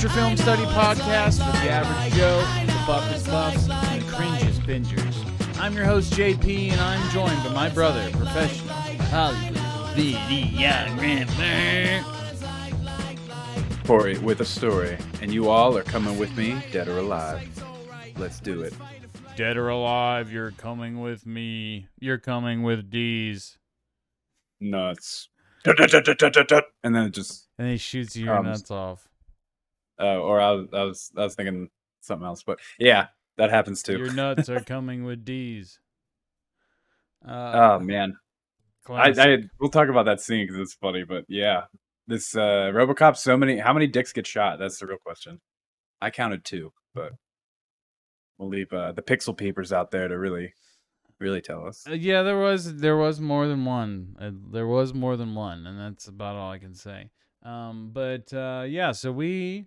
amateur film study podcast for the average Joe, the buffest buffs, and the cringes bingers. I'm your host JP, and I'm joined by my brother, professional Hollywood videographer. Corey with a story, and you all are coming with me, dead or alive. Let's do it. Dead or alive, you're coming with me. You're coming with D's. Nuts. And then it just, And he shoots your Um, nuts off. Uh, or I was, I was, I was thinking something else, but yeah, that happens too. Your nuts are coming with D's. Oh Uh, man, I. I, we'll talk about that scene because it's funny, but yeah, this uh, RoboCop. So many, how many dicks get shot? That's the real question. I counted two, but we'll leave uh, the pixel peepers out there to really, really tell us. Uh, yeah, there was there was more than one. Uh, there was more than one, and that's about all I can say. Um, but uh, yeah, so we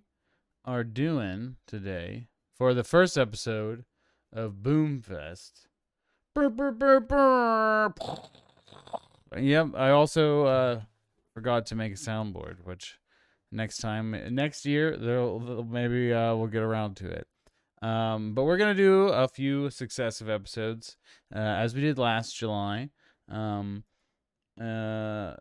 are doing today for the first episode of Boomfest. Brr, brr, brr. Yep, I also uh, forgot to make a soundboard, which next time next year there'll- maybe uh, we'll get around to it. Um, but we're gonna do a few successive episodes uh, as we did last July, um, uh,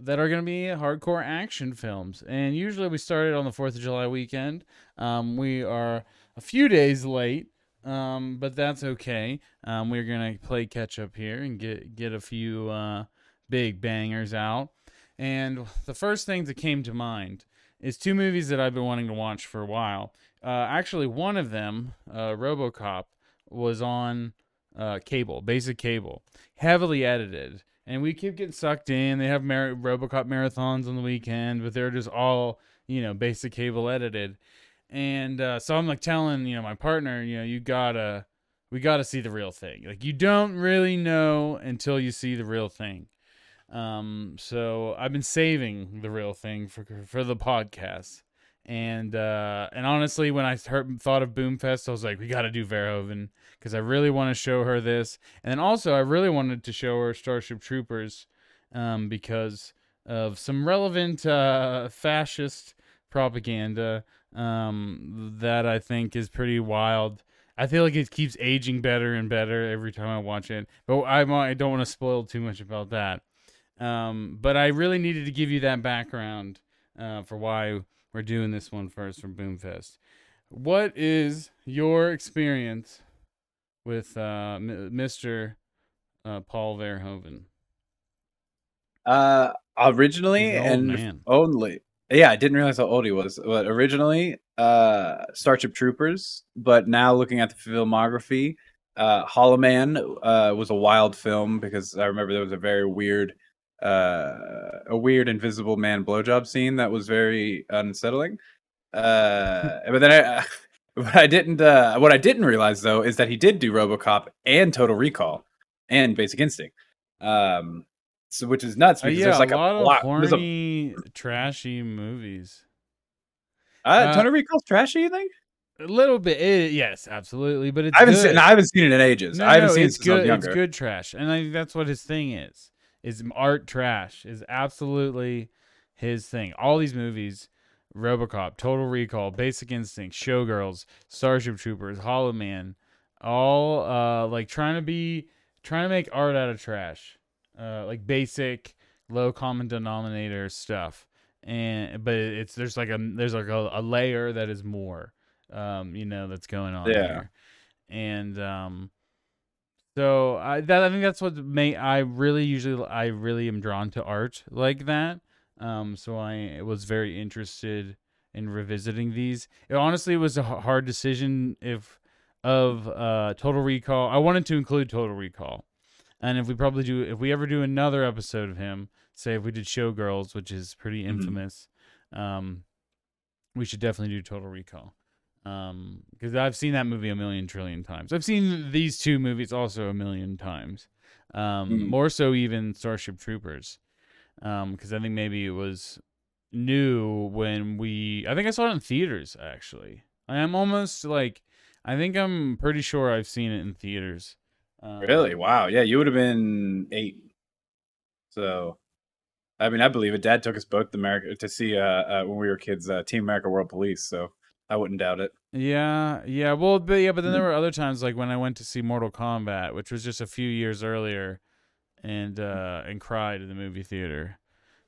that are going to be hardcore action films. And usually we started on the 4th of July weekend. Um, we are a few days late, um, but that's okay. Um, we're going to play catch up here and get, get a few uh, big bangers out. And the first thing that came to mind is two movies that I've been wanting to watch for a while. Uh, actually, one of them, uh, Robocop, was on uh, cable, basic cable, heavily edited, and we keep getting sucked in. They have Mar- RoboCop marathons on the weekend, but they're just all you know basic cable edited. And uh, so I'm like telling you know my partner, you know, you gotta, we gotta see the real thing. Like you don't really know until you see the real thing. Um, so I've been saving the real thing for for the podcast. And uh, and honestly, when I heard, thought of Boomfest, I was like, we got to do Verhoeven because I really want to show her this, and then also I really wanted to show her Starship Troopers, um, because of some relevant uh, fascist propaganda um, that I think is pretty wild. I feel like it keeps aging better and better every time I watch it, but I I don't want to spoil too much about that. Um, but I really needed to give you that background uh, for why we're doing this one first from Boomfest. What is your experience with uh, M- Mr. Uh, Paul Verhoeven? Uh, originally He's an old and man. only, yeah, I didn't realize how old he was. But originally, uh, Starship Troopers. But now looking at the filmography, uh, Hollow Man uh, was a wild film because I remember there was a very weird, uh, a weird Invisible Man blowjob scene that was very unsettling. Uh, but then I. What I didn't, uh, what I didn't realize though, is that he did do RoboCop and Total Recall and Basic Instinct, um, so which is nuts Uh, because yeah, there's like a lot block- of there's a- horny, trashy movies. Uh, Uh, Total Recall's trashy. You think? A little bit, eh, yes, absolutely, but it's I haven't good. seen. no, I haven't seen it in ages. No, I haven't no, seen it's it since I was good. It's good trash, and I think that's what his thing is. Is art trash is absolutely his thing. All these movies, RoboCop, Total Recall, Basic Instinct, Showgirls, Starship Troopers, Hollow Man, all uh like trying to be trying to make art out of trash, uh like basic low common denominator stuff. And but it's there's like a there's like a, a layer that is more, um you know that's going on Yeah. there, and um. So I that I think that's what may I really usually I really am drawn to art like that. Um, so I was very interested in revisiting these. It honestly was a hard decision if of uh Total Recall. I wanted to include Total Recall, and if we probably do if we ever do another episode of him, say if we did Showgirls, which is pretty Mhm. infamous, um, we should definitely do Total Recall um because i've seen that movie a million trillion times i've seen these two movies also a million times um Mhm. more so even starship troopers um because i think maybe it was new when we i think i saw it in theaters actually i am almost like i think i'm pretty sure i've seen it in theaters um, Really? Wow. Yeah, you would have been eight. So I mean, I believe it. Dad took us both to America to see uh, uh when we were kids, uh, Team America World Police. So I wouldn't doubt it. Yeah, yeah. Well, but yeah, but then there were other times like when I went to see Mortal Kombat, which was just a few years earlier, and uh and cried in the movie theater,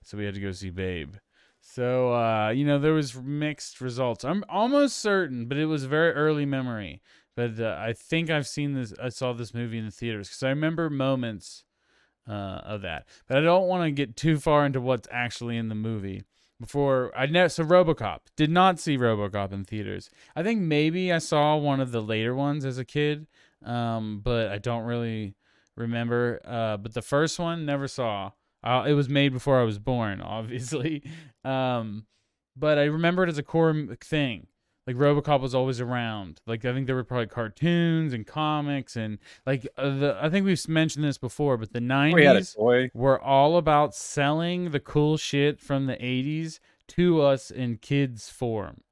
so we had to go see Babe. So uh, you know, there was mixed results. I'm almost certain, but it was very early memory. But uh, I think I've seen this. I saw this movie in the theaters because I remember moments uh, of that. But I don't want to get too far into what's actually in the movie before I never so RoboCop did not see RoboCop in theaters. I think maybe I saw one of the later ones as a kid, um, but I don't really remember. Uh, but the first one never saw. Uh, it was made before I was born, obviously. Um, but I remember it as a core thing like RoboCop was always around. Like I think there were probably cartoons and comics and like uh, the I think we've mentioned this before, but the '90s were all about selling the cool shit from the '80s to us in kids form.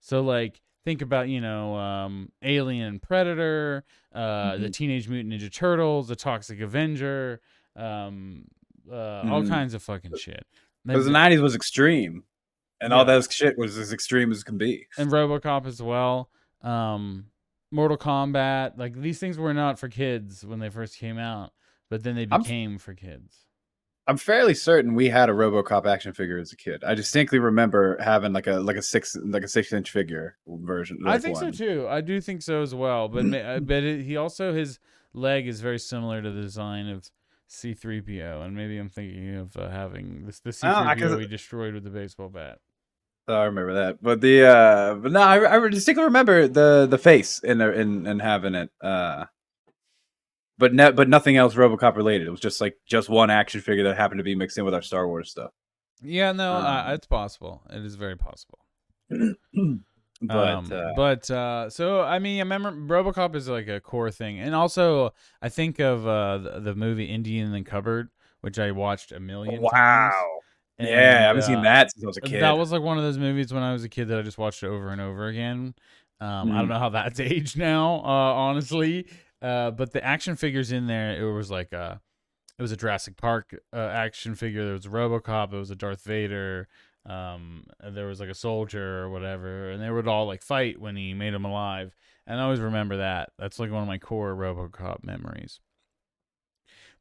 So like think about you know um, Alien, Predator, uh, mm-hmm. the Teenage Mutant Ninja Turtles, the Toxic Avenger, um, uh, mm-hmm. all kinds of fucking shit. Because the '90s was extreme and yeah. all that shit was as extreme as can be. And RoboCop as well. Um, Mortal Kombat, like these things were not for kids when they first came out, but then they became I'm, for kids. I'm fairly certain we had a RoboCop action figure as a kid. I distinctly remember having like a like a six like a six inch figure version. Like I think one. so too. I do think so as well. But but it, he also his leg is very similar to the design of C3PO, and maybe I'm thinking of uh, having this the C3PO oh, we destroyed with the baseball bat. Oh, I remember that, but the uh, but no, I, I distinctly remember the the face in in in having it. Uh, but ne- but nothing else RoboCop related. It was just like just one action figure that happened to be mixed in with our Star Wars stuff. Yeah, no, um, uh, it's possible. It is very possible. but um, uh, but uh, so I mean, I remember RoboCop is like a core thing, and also I think of uh, the, the movie Indian in the Cupboard, which I watched a million. Wow. Times. And, yeah, I haven't uh, seen that since I was a kid. That was like one of those movies when I was a kid that I just watched over and over again. Um, mm. I don't mm. know how that's aged now, uh, honestly. Uh, but the action figures in there, it was like a, it was a Jurassic Park uh, action figure. There was a RoboCop. It was a Darth Vader. Um, there was like a soldier or whatever, and they would all like fight when he made them alive. And I always remember that. That's like one of my core RoboCop memories.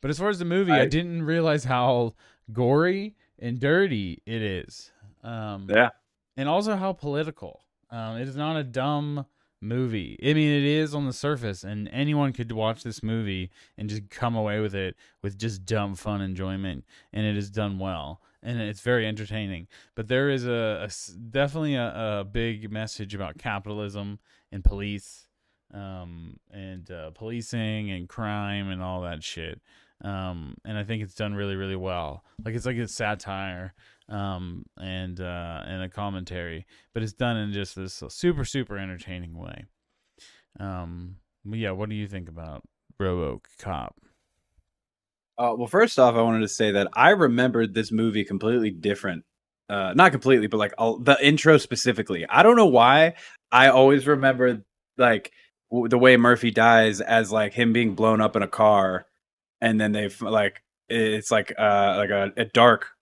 But as far as the movie, I, I didn't realize how gory and dirty it is. Um, yeah, and also how political. Um, it is not a dumb movie. I mean, it is on the surface, and anyone could watch this movie and just come away with it with just dumb fun enjoyment, and it is done well, and it's very entertaining. But there is a, a definitely a, a, big message about capitalism and police, um, and uh, policing and crime and all that shit um, and I think it's done really, really well. Like it's like a satire, um, and uh, and a commentary, but it's done in just this super, super entertaining way. Um, yeah, what do you think about Robo Cop? Uh, well, first off, I wanted to say that I remembered this movie completely different. Uh, not completely, but like the intro specifically. I don't know why. I always remember like w- the way Murphy dies as like him being blown up in a car and then they've like it's like uh like a, a dark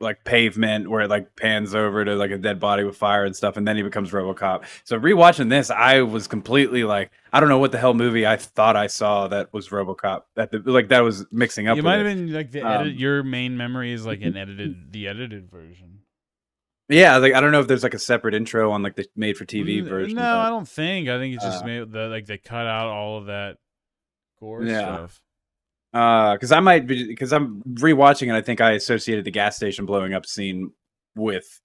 like pavement where it like pans over to like a dead body with fire and stuff, and then he becomes RoboCop. So rewatching this, I was completely like, I don't know what the hell movie I thought I saw that was RoboCop. That the, like that was mixing up. You might have been like the edit. Um, your main memory is like an edited, the edited version. Yeah, like I don't know if there's like a separate intro on like the made for TV version. No, but, I don't think. I think it's just uh, made the like they cut out all of that gore yeah. stuff. Uh, because I might be because I'm rewatching and I think I associated the gas station blowing up scene with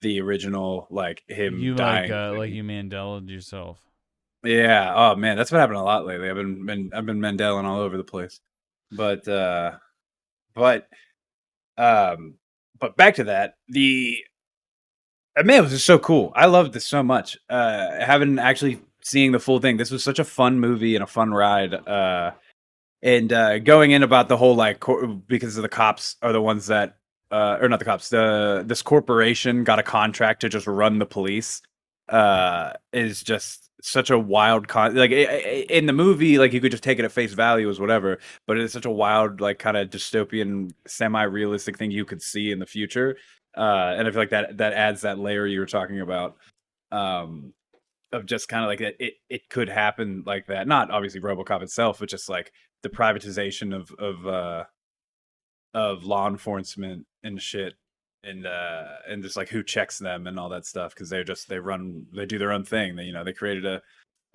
the original, like him you dying. Like, uh, like you Mandela yourself. Yeah. Oh man, that's been happening a lot lately. I've been, been I've been Mandeling all over the place. But uh, but um, but back to that the. Uh, man, it was just so cool. I loved this so much. Uh, having actually seeing the full thing. This was such a fun movie and a fun ride. Uh, and uh, going in about the whole like cor- because the cops are the ones that uh, or not the cops the this corporation got a contract to just run the police uh is just such a wild con like i- i- in the movie like you could just take it at face value as whatever but it's such a wild like kind of dystopian semi-realistic thing you could see in the future uh and i feel like that that adds that layer you were talking about um of just kind of like it, it it could happen like that. Not obviously robocop itself but just like the privatization of of uh of law enforcement and shit and uh and just like who checks them and all that stuff because they're just they run they do their own thing they you know they created a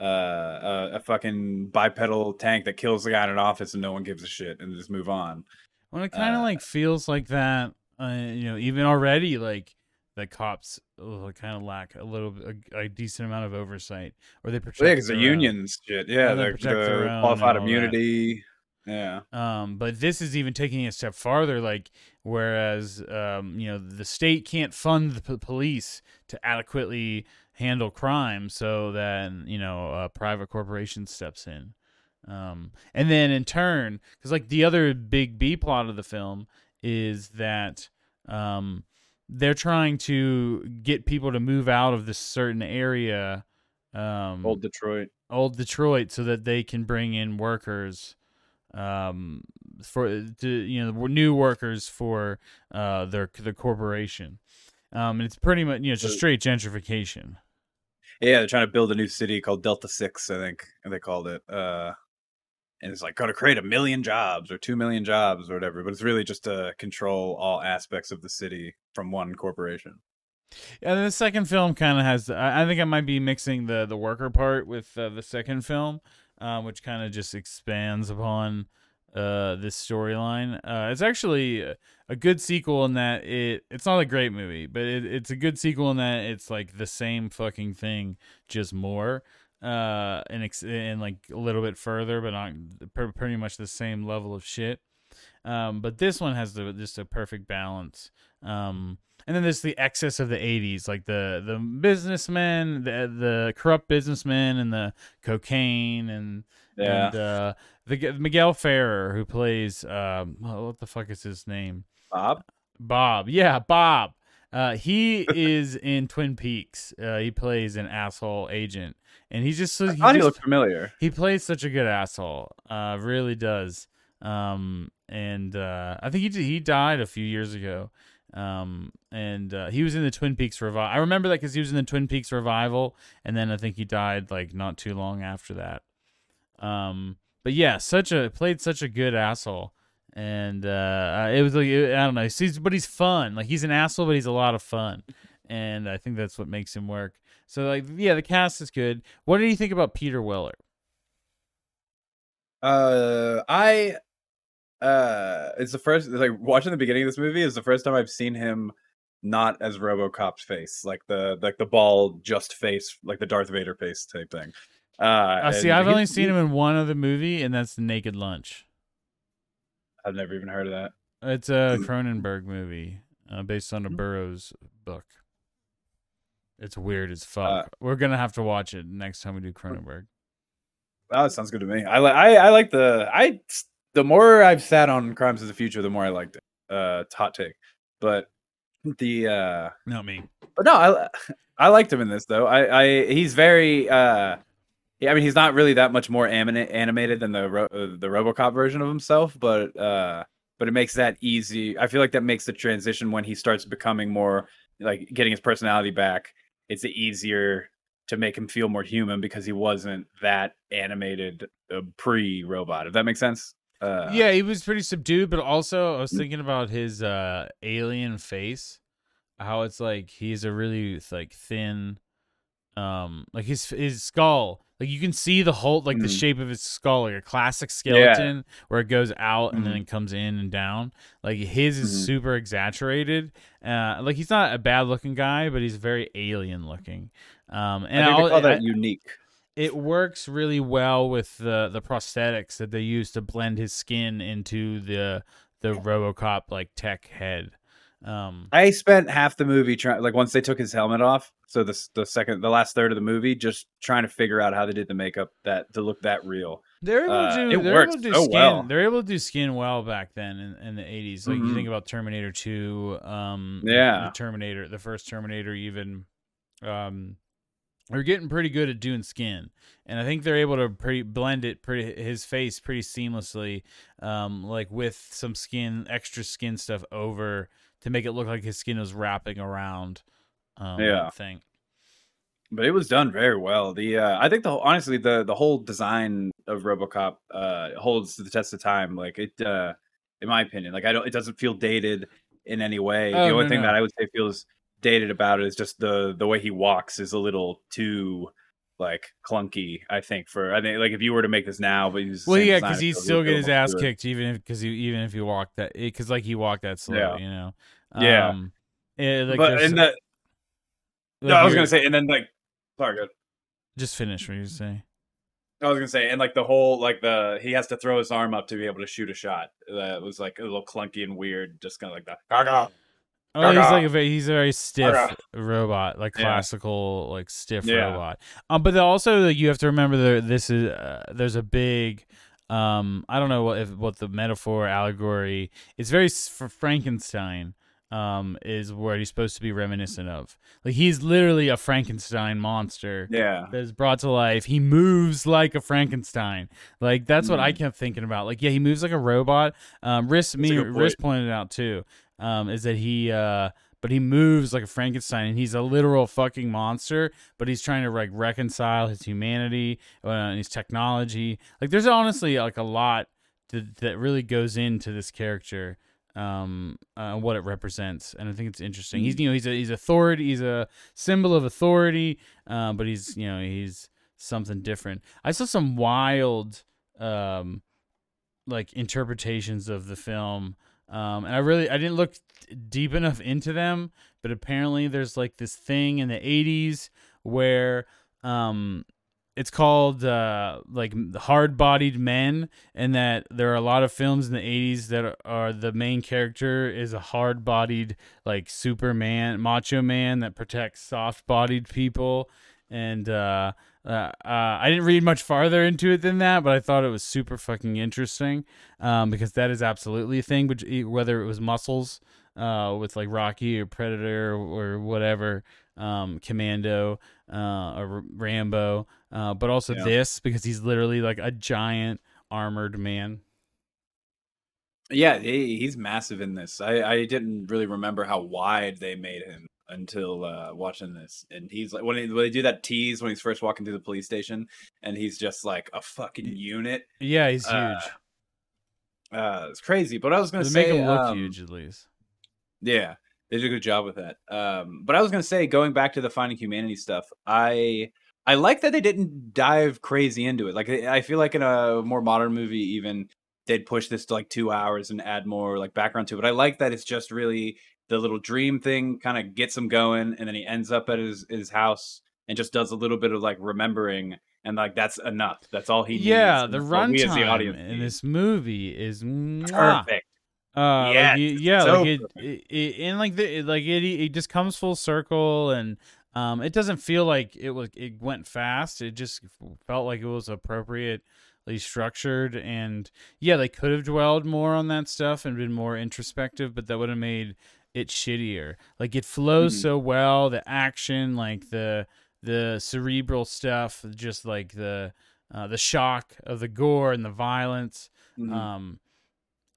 uh a, a fucking bipedal tank that kills the guy in an office and no one gives a shit and just move on Well, it kind of Uh, like feels like that. Uh, you know, even already, like the cops kind of lack a little, bit, a, a decent amount of oversight, or they protect. Well, yeah because the unions shit yeah they they're, protect their they're own qualified that. immunity yeah Um, but this is even taking a step farther. Like, whereas, um, you know, the state can't fund the p- police to adequately handle crime, so then you know, a private corporation steps in. Um, and then in turn, because like the other big B plot of the film is that um, they're trying to get people to move out of this certain area, um, old detroit. Old Detroit so that they can bring in workers um for to you know new workers for uh their the corporation. Um and it's pretty much you know just straight gentrification. Yeah they're trying to build a new city called delta 6 i think they called it. Uh and it's like going to create a million jobs or two million jobs or whatever but it's really just to control all aspects of the city from one corporation. Yeah the second film kind of has I, think i might be mixing the the worker part with uh, the second film um which kind of just expands upon uh this storyline. Uh it's actually a good sequel in that it it's not a great movie but it, it's a good sequel in that it's like the same fucking thing just more uh and ex- and like a little bit further but not pr- pretty much the same level of shit. Um but this one has the just a perfect balance. Um and then there's the excess of the 80s like the the businessmen the the corrupt businessmen and the cocaine and yeah. and uh the Miguel Ferrer who plays um what the fuck is his name? Bob? Bob. Yeah Bob uh he is in Twin Peaks. Uh he plays an asshole agent. And he's just i he he just- looked familiar. he plays such a good asshole. Uh really does. Um and uh i think he he died a few years ago. Um and uh, he was in the twin peaks revival i remember that because he was in the twin peaks revival and then i think he died like not too long after that. Um but yeah such a played such a good asshole and uh it was like i don't know he's but he's fun. Like he's an asshole but he's a lot of fun. And i think that's what makes him work. So like yeah the cast is good. What do you think about peter weller? Uh, I uh, it's the first like watching the beginning of this movie is the first time I've seen him not as RoboCop's face, like the like the bald just face, like the Darth Vader face type thing. Uh, Uh, see, I've only seen him in one other movie, and that's The Naked Lunch. I've never even heard of that. It's a Hmm. Cronenberg movie uh, based on a Burroughs book. It's weird as fuck. Uh, We're gonna have to watch it next time we do Cronenberg. Oh, that sounds good to me. I like I, I like the I the more I've sat on Crimes of the Future, the more I liked it. Uh, hot take, but the uh Not me. But no, I I liked him in this though. I I he's very uh yeah, I mean he's not really that much more anima- animated than the Ro- uh, the RoboCop version of himself, but uh but it makes that easy. I feel like that makes the transition when he starts becoming more like getting his personality back. It's easier to make him feel more human because he wasn't that animated uh, pre-robot. If that makes sense. Uh, yeah, he was pretty subdued, but also I was thinking about his uh, alien face, how it's like he's a really like thin, um, like his his skull, like you can see the whole like the Mhm. shape of his skull, like a classic skeleton where it goes out and Mhm. then it comes in and down. Like his is Mhm. super exaggerated. Uh, like he's not a bad looking guy, but he's very alien looking. Um, and I I'll- call that I- unique. it works really well with the the prosthetics that they use to blend his skin into the the RoboCop like tech head. Um, I spent half the movie trying, like once they took his helmet off. So the the second, the last third of the movie, just trying to figure out how they did the makeup that to look that real. they're able uh, to do it they're able to do so skin. well. They're able to do skin well back then in, in the eighties. Like you Mhm. think about Terminator Two, um, Yeah. the Terminator, the first Terminator, even. Um, are getting pretty good at doing skin, and I think they're able to pretty blend it pretty his face pretty seamlessly, um, like with some skin, extra skin stuff over to make it look like his skin was wrapping around. Um, Yeah. thing. but it was done very well. The uh, I think the honestly the the whole design of RoboCop uh, holds to the test of time. Like it, uh, in my opinion, like I don't, it doesn't feel dated in any way. Oh, the only no, thing no. that I would say feels dated about it is just the the way he walks is a little too like clunky. I think for I think like if you were to make this now, but he's Well, yeah, because I he feel still get his ass it. kicked, even if because he even if he walked that, because like he walked that slow, Yeah. you know. Yeah. Um, eh, like but and the, like no, I was gonna say, and then like, sorry, good. just finish what you say. I was gonna say, and like the whole like the he has to throw his arm up to be able to shoot a shot. That was like a little clunky and weird, just kind of like that. Oh, he's like a very he's a very stiff robot, like Yeah. classical, like stiff Yeah. robot. Um, but also like, you have to remember there this is uh, there's a big, um, I don't know what if what the metaphor allegory. It's very for Frankenstein. Um, is what he's supposed to be reminiscent of. Like he's literally a Frankenstein monster Yeah, that is brought to life. He moves like a Frankenstein. Like that's what I Mhm. kept thinking about. Like yeah, he moves like a robot. Um, Riss me Riss pointed out too. Um, is that he uh, but he moves like a Frankenstein and he's a literal fucking monster. But he's trying to like reconcile his humanity uh, and his technology. Like there's honestly like a lot that that really goes into this character. Um, uh, what it represents, and I think it's interesting. He's you know he's a he's authority. He's a symbol of authority. Uh, but he's you know he's something different. I saw some wild um like interpretations of the film. Um and I really I didn't look deep enough into them, but apparently there's like this thing in the 80s where um it's called uh like hard-bodied men and that there are a lot of films in the 80s that are, are the main character is a hard-bodied like superman macho man that protects soft-bodied people and uh, uh, uh, I didn't read much farther into it than that, but I thought it was super fucking interesting um, because that is absolutely a thing. But whether it was muscles uh, with like Rocky or Predator or, or whatever, um, Commando uh, or Rambo, uh, but also Yeah. this because he's literally like a giant armored man. yeah, he's massive in this. I I didn't really remember how wide they made him until uh watching this, and he's like when, he, when they do that tease when he's first walking through the police station, and he's just like a fucking unit. Yeah, he's huge. Uh, Uh, it's crazy. But I was gonna They say, make him look um, huge at least. Yeah, they did a good job with that. Um, but I was gonna say, going back to the finding humanity stuff, I I like that they didn't dive crazy into it. Like I I feel like in a more modern movie, even they'd push this to like two hours and add more like background to it. But I like that it's just really the little dream thing kind of gets him going, and then he ends up at his his house and just does a little bit of like remembering, and like that's enough. That's all he needs. Yeah, the that's what we as the runtime in this movie is perfect. Uh, Yes, like, yeah, so like it, it, it, and like the, it- like it, it just comes full circle, and um, it doesn't feel like it was it went fast. It just felt like it was appropriately structured, and yeah, they could have dwelled more on that stuff and been more introspective, but that would have made it shittier. Like it flows Mhm. so well, the action, like the the cerebral stuff, just like the uh, the shock of the gore and the violence. Mhm. Um,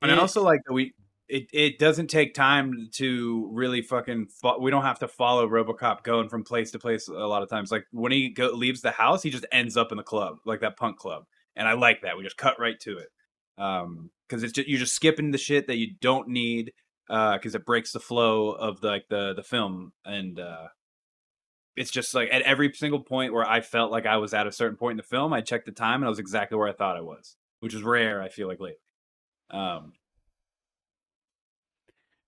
And I also like that we it, it doesn't take time to really fucking fo- we don't have to follow RoboCop going from place to place a lot of times. Like when he go, leaves the house, he just ends up in the club, like that punk club. And I like that. We just cut right to it. Um cuz it's just, you're just skipping the shit that you don't need uh cuz it breaks the flow of the, like the the film and uh it's just like at every single point where I felt like I was at a certain point in the film, I checked the time and I was exactly where I thought I was, which is rare, I feel like lately. Um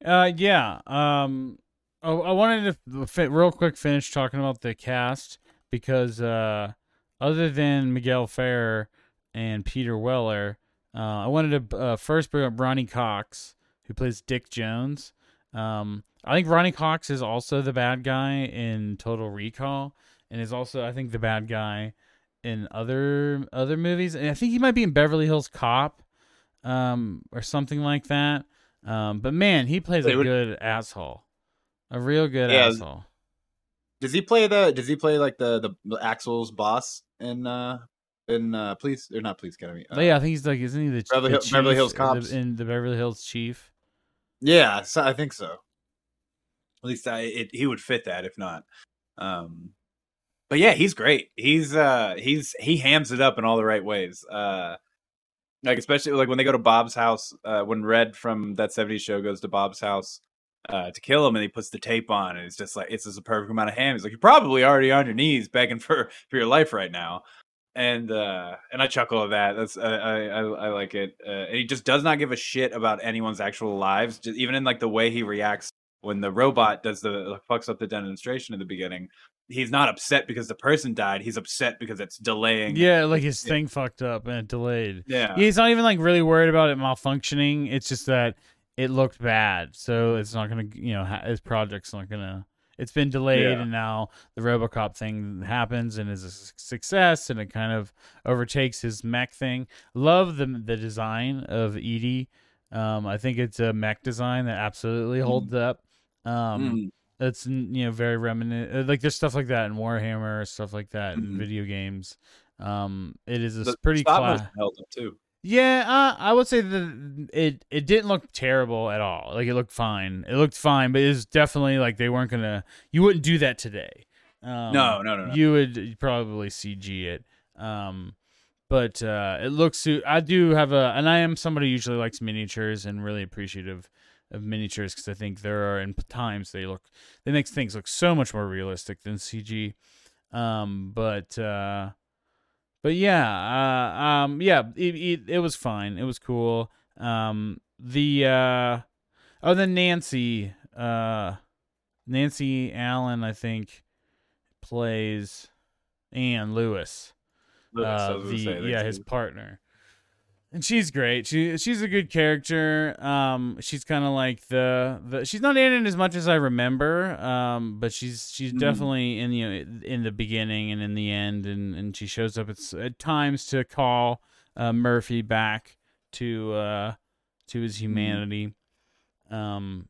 Uh, yeah. Um, oh, I wanted to fit real quick finish talking about the cast because uh, other than Miguel Ferrer and Peter Weller, uh, I wanted to uh, first bring up Ronny Cox, who plays Dick Jones. Um, I think Ronny Cox is also the bad guy in Total Recall, and is also I think the bad guy in other other movies. And I think he might be in Beverly Hills Cop, um, or something like that. Um, but man, he plays They a would- good asshole, a real good Yeah. asshole. Does he play the? Does he play like the the, Axel's boss in uh in uh Police or not Police Academy? Uh, yeah, I think he's like, isn't he the, Beverly the Hill- Beverly chief Hills in the, in the Beverly Hills Chief? Yeah, so I think so. At least I, it, he would fit that, if not. Um, but yeah, he's great. He's uh, he's he hams it up in all the right ways. Uh, like especially like when they go to Bob's house. Uh, when Red from that '70s show goes to Bob's house uh, to kill him, and he puts the tape on, and it's just like it's just a perfect amount of ham. He's like, you're probably already on your knees begging for for your life right now. And uh, and I chuckle at that. That's I I, I like it. Uh, and he just does not give a shit about anyone's actual lives. Just even in like the way he reacts when the robot does the fucks up the demonstration in the beginning. He's not upset because the person died. He's upset because it's delaying. Yeah, like his Yeah. thing fucked up and it delayed. yeah, He's not even like really worried about it malfunctioning. It's just that it looked bad, so it's not gonna, you know, his project's not gonna. It's been delayed, Yeah. and now the RoboCop thing happens and is a success, and it kind of overtakes his mech thing. Love the the design of ED. Um, I think it's a mech design that absolutely Mm. holds up. Um, Mm. it's you know very reminiscent. Like there's stuff like that in Warhammer, stuff like that in Mhm. video games. Um, it is a The pretty class. held up too. Yeah, uh, I would say that it it didn't look terrible at all. Like it looked fine. It looked fine, but it was definitely like they weren't gonna. You wouldn't do that today. Um, No, no, no, no. You would probably CG it. Um, but uh, it looks. I do have a, and I am somebody who usually likes miniatures and really appreciative of miniatures because I think there are in times they look they make things look so much more realistic than CG. Um, but uh, but yeah, uh, um, yeah, it, it it was fine. It was cool. Um, the uh, oh, then Nancy, uh, Nancy Allen, I think plays Anne Lewis. Lewis, Uh, the yeah, his partner. And she's great. She she's a good character. Um, she's kind of like the the. She's not in it as much as I remember. Um, but she's she's Mhm. definitely in the in the beginning and in the end, and and she shows up at, at times to call uh, Murphy back to uh to his humanity. Um,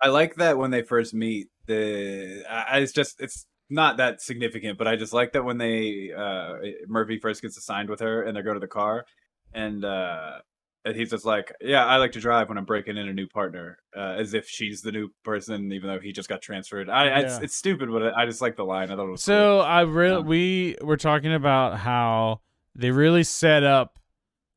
I like that when they first meet. The I, I- it's just it's not that significant, but I just like that when they uh Murphy first gets assigned with her and they go to the car, and uh he's just like, yeah, I like to drive when I'm breaking in a new partner, uh, as if she's the new person, even though he just got transferred. I, I it's, it's stupid, but I just like the line. I thought it was So I really Um, we were talking about how they really set up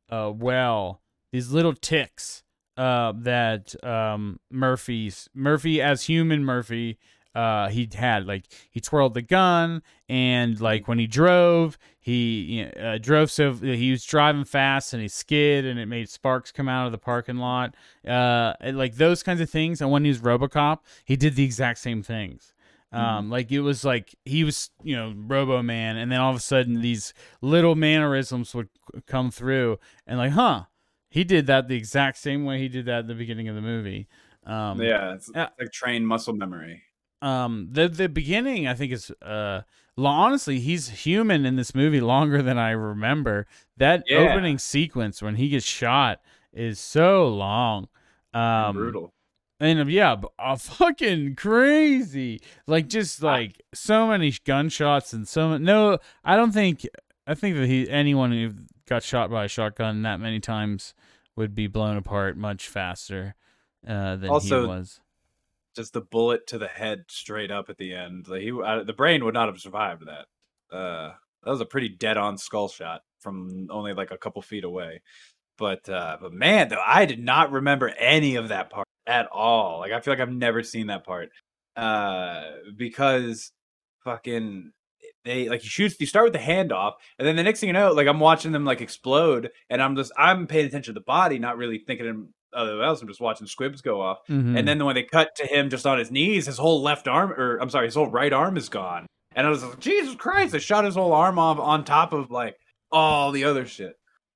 uh well these little ticks uh that um Murphy's Murphy as human Murphy uh he had like he twirled the gun and like when he drove he you know, uh, drove so he was driving fast and he skid and it made sparks come out of the parking lot uh and, like those kinds of things and when he was robocop he did the exact same things um like it was like he was you know robo man and then all of a sudden these little mannerisms would come through and like huh he did that the exact same way he did that at the beginning of the movie um yeah, it's, yeah. it's like trained muscle memory. Um the the beginning i think is uh honestly he's human in this movie longer than i remember that Yeah. opening sequence when he gets shot is so long um Brutal. and uh, yeah uh, fucking crazy like just like so many gunshots and so no i don't think i think that he anyone who got shot by a shotgun that many times would be blown apart much faster uh than he was Just the bullet to the head straight up at the end. Like he, uh, the brain would not have survived that. Uh, that was a pretty dead-on skull shot from only like a couple feet away. But uh, but man, though, I did not remember any of that part at all. Like I feel like I've never seen that part. Uh, because fucking they like you shoot you start with the handoff and then the next thing you know like i'm watching them like explode and i'm just i'm paying attention to the body not really thinking other else i'm just watching squibs go off Mhm. and then when they cut to him just on his knees, his whole left arm, or I'm sorry, his whole right arm is gone. And I was like, Jesus Christ! They shot his whole arm off on top of like all the other shit.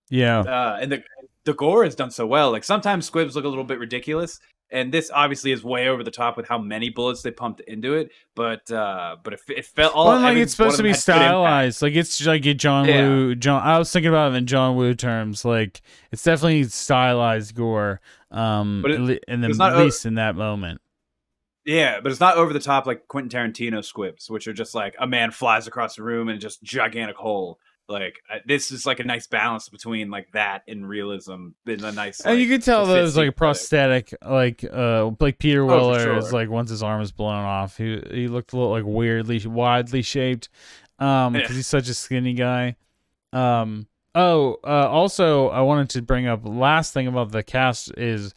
yeah Uh, and the the gore is done so well. Like sometimes squibs look a little bit ridiculous, and this obviously is way over the top with how many bullets they pumped into it. But uh, but it, it felt all. well, like it's supposed to be of them had good impact. stylized. Like it's like a John Yeah. Woo. John. I was thinking about it in John Woo terms. Like it's definitely stylized gore. Um, But it- at in the not least in that moment. Yeah, but it's not over the top like Quentin Tarantino squibs, which are just like a man flies across the room and just gigantic hole. Like this is like a nice balance between like that and realism in a nice. and you could tell that it was like a prosthetic, like uh, like Peter Oh, Weller is like once his arm was blown off, he he looked a little like weirdly widely shaped, um, because Yeah. he's such a skinny guy. Um. Oh, uh, also, I wanted to bring up last thing about the cast is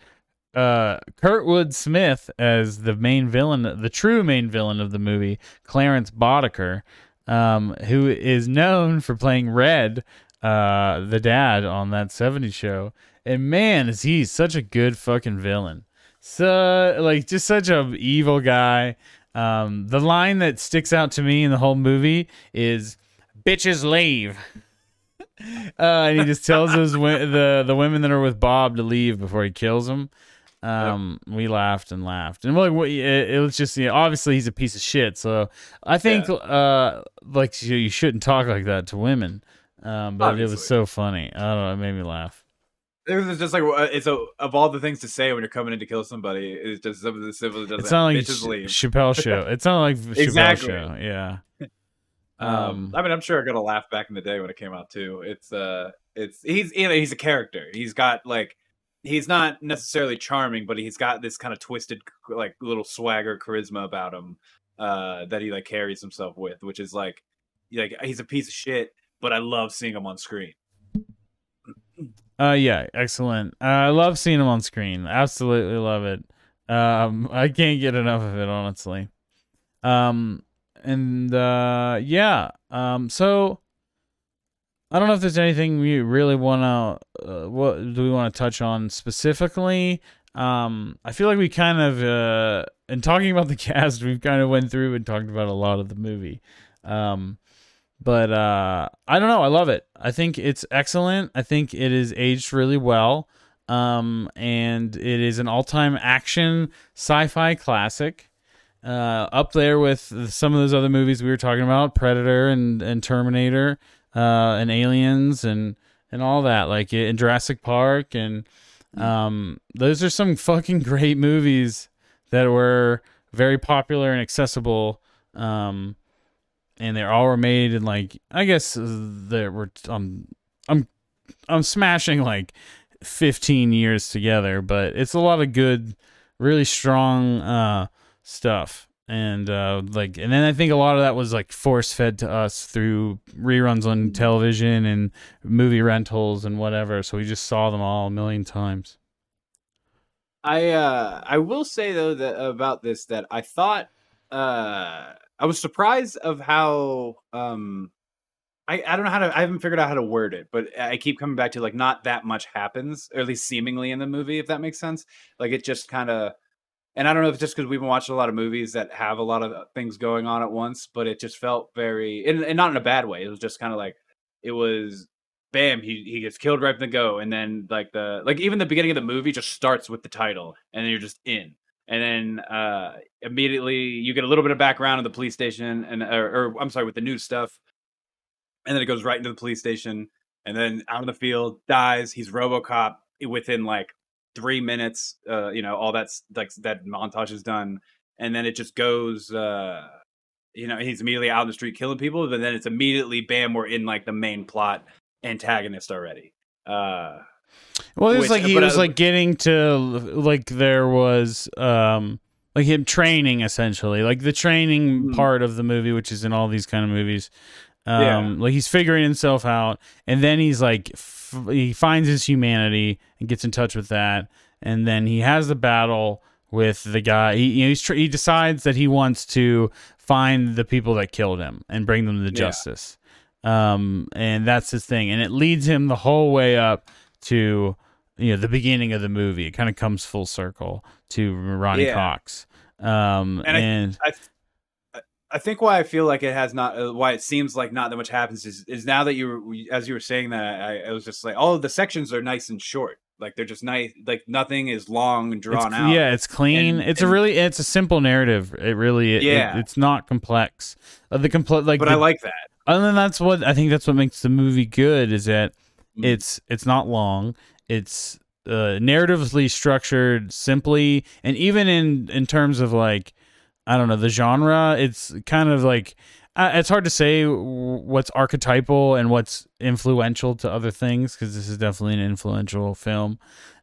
uh Kurtwood Smith as the main villain, the true main villain of the movie, Clarence Boddicker, um, who is known for playing Red, uh, the dad on that 70s show. And man, is he such a good fucking villain. So like just such a evil guy. Um, the line that sticks out to me in the whole movie is "bitches leave." uh, and he just tells those the the women that are with Bob to leave before he kills them. Um, we laughed and laughed, and like we- it, it was just you know, obviously he's a piece of shit. So I think uh, like you, you shouldn't talk like that to women. Um, but it was so funny. I don't know, it made me laugh. It was just like uh, it's a, of all the things to say when you're coming in to kill somebody. It's just some of the civil. It's not like Ch- leave. Chappelle show. It's not like Chappelle Exactly. show. Yeah. Um, Um, I mean, I'm sure I got to laugh back in the day when it came out too. It's uh, it's he's you know he's a character. He's got like he's not necessarily charming, but he's got this kind of twisted like little swagger charisma about him uh that he like carries himself with, which is like like he's a piece of shit, but I love seeing him on screen. Uh, yeah, excellent. Uh, I love seeing him on screen. Absolutely love it. Um, I can't get enough of it, honestly. Um, and uh, yeah. Um, so I don't know if there's anything we really want to. Uh, what do we want to touch on specifically? Um, I feel like we kind of, uh, in talking about the cast, we've kind of went through and talked about a lot of the movie. Um, but uh i don't know i love it i think it's excellent i think it is aged really well um and it is an all-time action sci-fi classic uh up there with some of those other movies we were talking about predator and and terminator uh and aliens and and all that like in jurassic park and um those are some fucking great movies that were very popular and accessible um and they all were made in like I guess uh, there were um I'm I'm smashing like 15 years together, but it's a lot of good, really strong uh stuff. And uh like and then I think a lot of that was like force fed to us through reruns on television and movie rentals and whatever. So we just saw them all a million times. I uh I will say though that about this that I thought uh I was surprised of how um I, I don't know how to I haven't figured out how to word it, but I keep coming back to like not that much happens, or at least seemingly in the movie, if that makes sense. Like it just kind of and I don't know if it's just because we've been watching a lot of movies that have a lot of uh, things going on at once, but it just felt very and, and not in a bad way. It was just kind of like it was bam, he he gets killed right from the go, and then like the like even the beginning of the movie just starts with the title, and then you're just in, and then uh immediately you get a little bit of background of the police station, and or, or I'm sorry, with the new stuff, and then it goes right into the police station, and then out in the field dies. He's RoboCop within like three minutes. Uh, you know all that's like that montage is done, and then it just goes. uh you know, he's immediately out in the street killing people, but then it's immediately bam, we're in like the main plot antagonist already. Uh Well, it was Which- like he was I- like getting to like there was um like him training essentially, like the training Mhm. part of the movie, which is in all these kind of movies. Um, Yeah. like he's figuring himself out, and then he's like f- he finds his humanity and gets in touch with that, and then he has the battle with the guy. He you know, he's tr- he decides that he wants to find the people that killed him and bring them to Yeah. justice. Um, and that's his thing, and it leads him the whole way up to you know the beginning of the movie. It kind of comes full circle to Ronny Yeah. Cox. Um, And I- and I think why I feel like it has not, uh, why it seems like not that much happens is, is now that you were, as you were saying that, I, I was just like, all of the sections are nice and short. Like they're just nice, like nothing is long and drawn it's, out. Yeah, it's clean. And- it's a really it's a simple narrative. It really it, it- Yeah. it's not complex. Uh, the complex like but the, I like that. and then that's what I think that's what makes the movie good is that Mm. it's it's not long. It's uh, narratively structured simply, and even in in terms of like I don't know the genre, it's kind of like uh, it's hard to say what's archetypal and what's influential to other things because this is definitely an influential film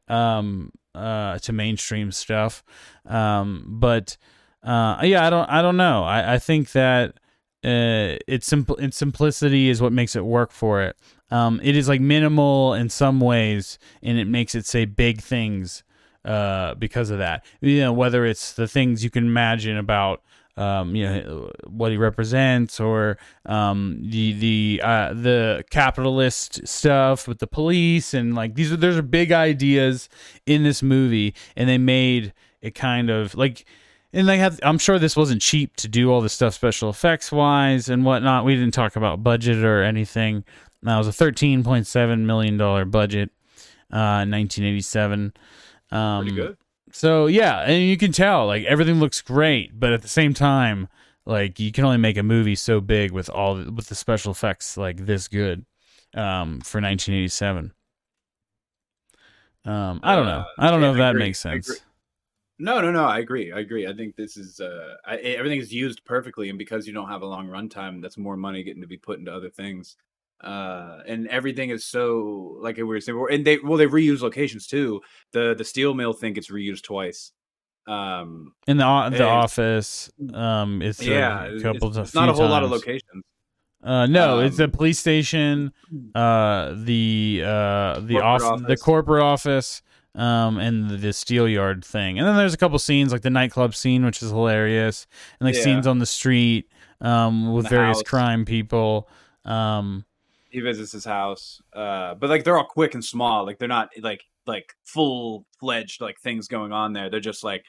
um, uh, to mainstream stuff. Um, but uh, yeah, I don't I don't know. I, I think that uh, its simple its simplicity is what makes it work for it. Um, it is like minimal in some ways, and it makes it say big things uh, because of that. You know, whether it's the things you can imagine about um, you know what he represents, or um, the the uh, the capitalist stuff with the police, and like these are there's are big ideas in this movie, and they made it kind of like. And they have, I'm sure this wasn't cheap to do all this stuff special effects wise and whatnot. We didn't talk about budget or anything. That was a $13.7 million budget, uh, in 1987. Um, Pretty good. So yeah, and you can tell like everything looks great, but at the same time, like you can only make a movie so big with all with the special effects like this good um, for 1987. Um, I don't know. Uh, I don't know if that makes sense. No, no, no. I agree. I agree. I think this is uh, I, everything is used perfectly, and because you don't have a long runtime, that's more money getting to be put into other things. Uh, and everything is so like we were saying, and they well they reuse locations too. The the steel mill thing gets reused twice. Um, In the the and- office, um, it's yeah, a couple it's, of it's not a whole lot of locations. Uh, no, it's the Um, police station, uh, the uh, the Corporate off the office. corporate office, um, and the, the steel yard thing. And then there's a couple scenes like the nightclub scene, which is hilarious, and like Yeah. scenes on the street, um, with various house. crime people. Um, he visits his house uh but like they're all quick and small like they're not like like full fledged like things going on there. They're just like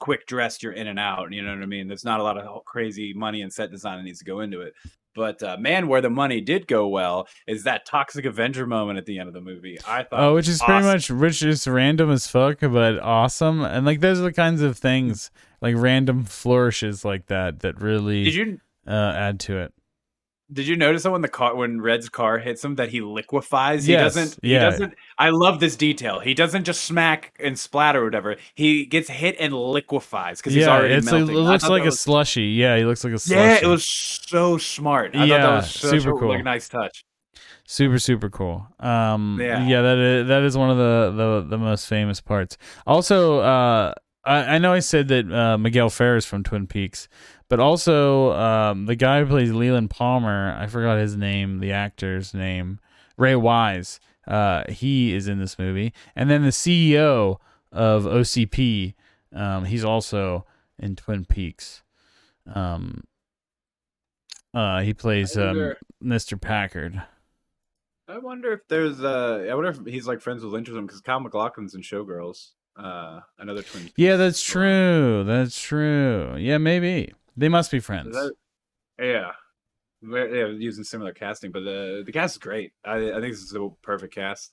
quick dressed you're in and out you know what i mean? There's not a lot of crazy money and set design that needs to go into it. But uh, man where the money did go well is that toxic avenger moment at the end of the movie. I thought oh, which is pretty much which is random as fuck, but awesome. And like those are the kinds of things like random flourishes like that that really did you uh, add to it. Did you notice that when the car when Red's car hits him that he liquefies? He Yes, doesn't he doesn't I love this detail. He doesn't just smack and splatter or whatever. He gets hit and liquefies because he's already melting. it looks like that a slushy. Yeah, he looks like a slushy. Yeah, it was so smart. I thought Yeah, that was such super cool. like, nice touch. super super cool. Um, yeah, Yeah. that is, that is one of the, the the most famous parts. Also, uh, I, I know I said that uh, Miguel Ferrer is from Twin Peaks, but also um, the guy who plays Leland Palmer, I forgot his name, the actor's name, Ray Wise. Uh, he is in this movie, and then the CEO of OCP, um, he's also in Twin Peaks. Um, uh, he plays I um, Mr. Packard. I wonder if there's uh I wonder if he's like friends with Lynch or something because Kyle MacLachlan's in Showgirls. Uh another twin Peaks Yeah, that's true. That's true. Yeah, maybe they must be friends. That- yeah. Very- yeah, using similar casting, but the the cast is great. I I think this is a perfect cast.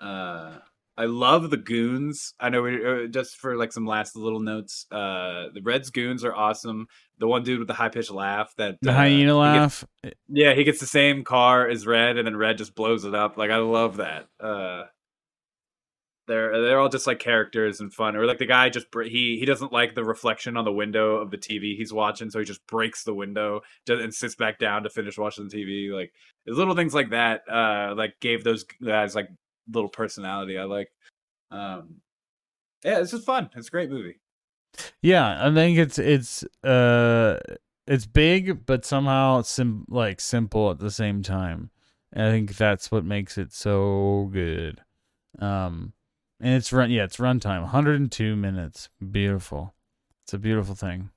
Uh, I love the goons. I know we uh, just for like some last little notes. Uh, the Reds goons are awesome. The one dude with the high pitched laugh that the uh, hyena he gets- laugh. yeah, he gets the same car as Red, and then Red just blows it up. Like I love that. Uh, they're they're all just like characters and fun. Or like the guy just he he doesn't like the reflection on the window of the TV he's watching, so he just breaks the window and sits back down to finish watching the TV. Like little things like that. Uh, like gave those guys like little personality. I like. Um, yeah, this is fun. It's a great movie. Yeah, I think it's it's uh it's big, but somehow sim- like simple at the same time. And I think that's what makes it so good. Um, and it's run yeah, it's runtime, 102 minutes. Beautiful. It's a beautiful thing.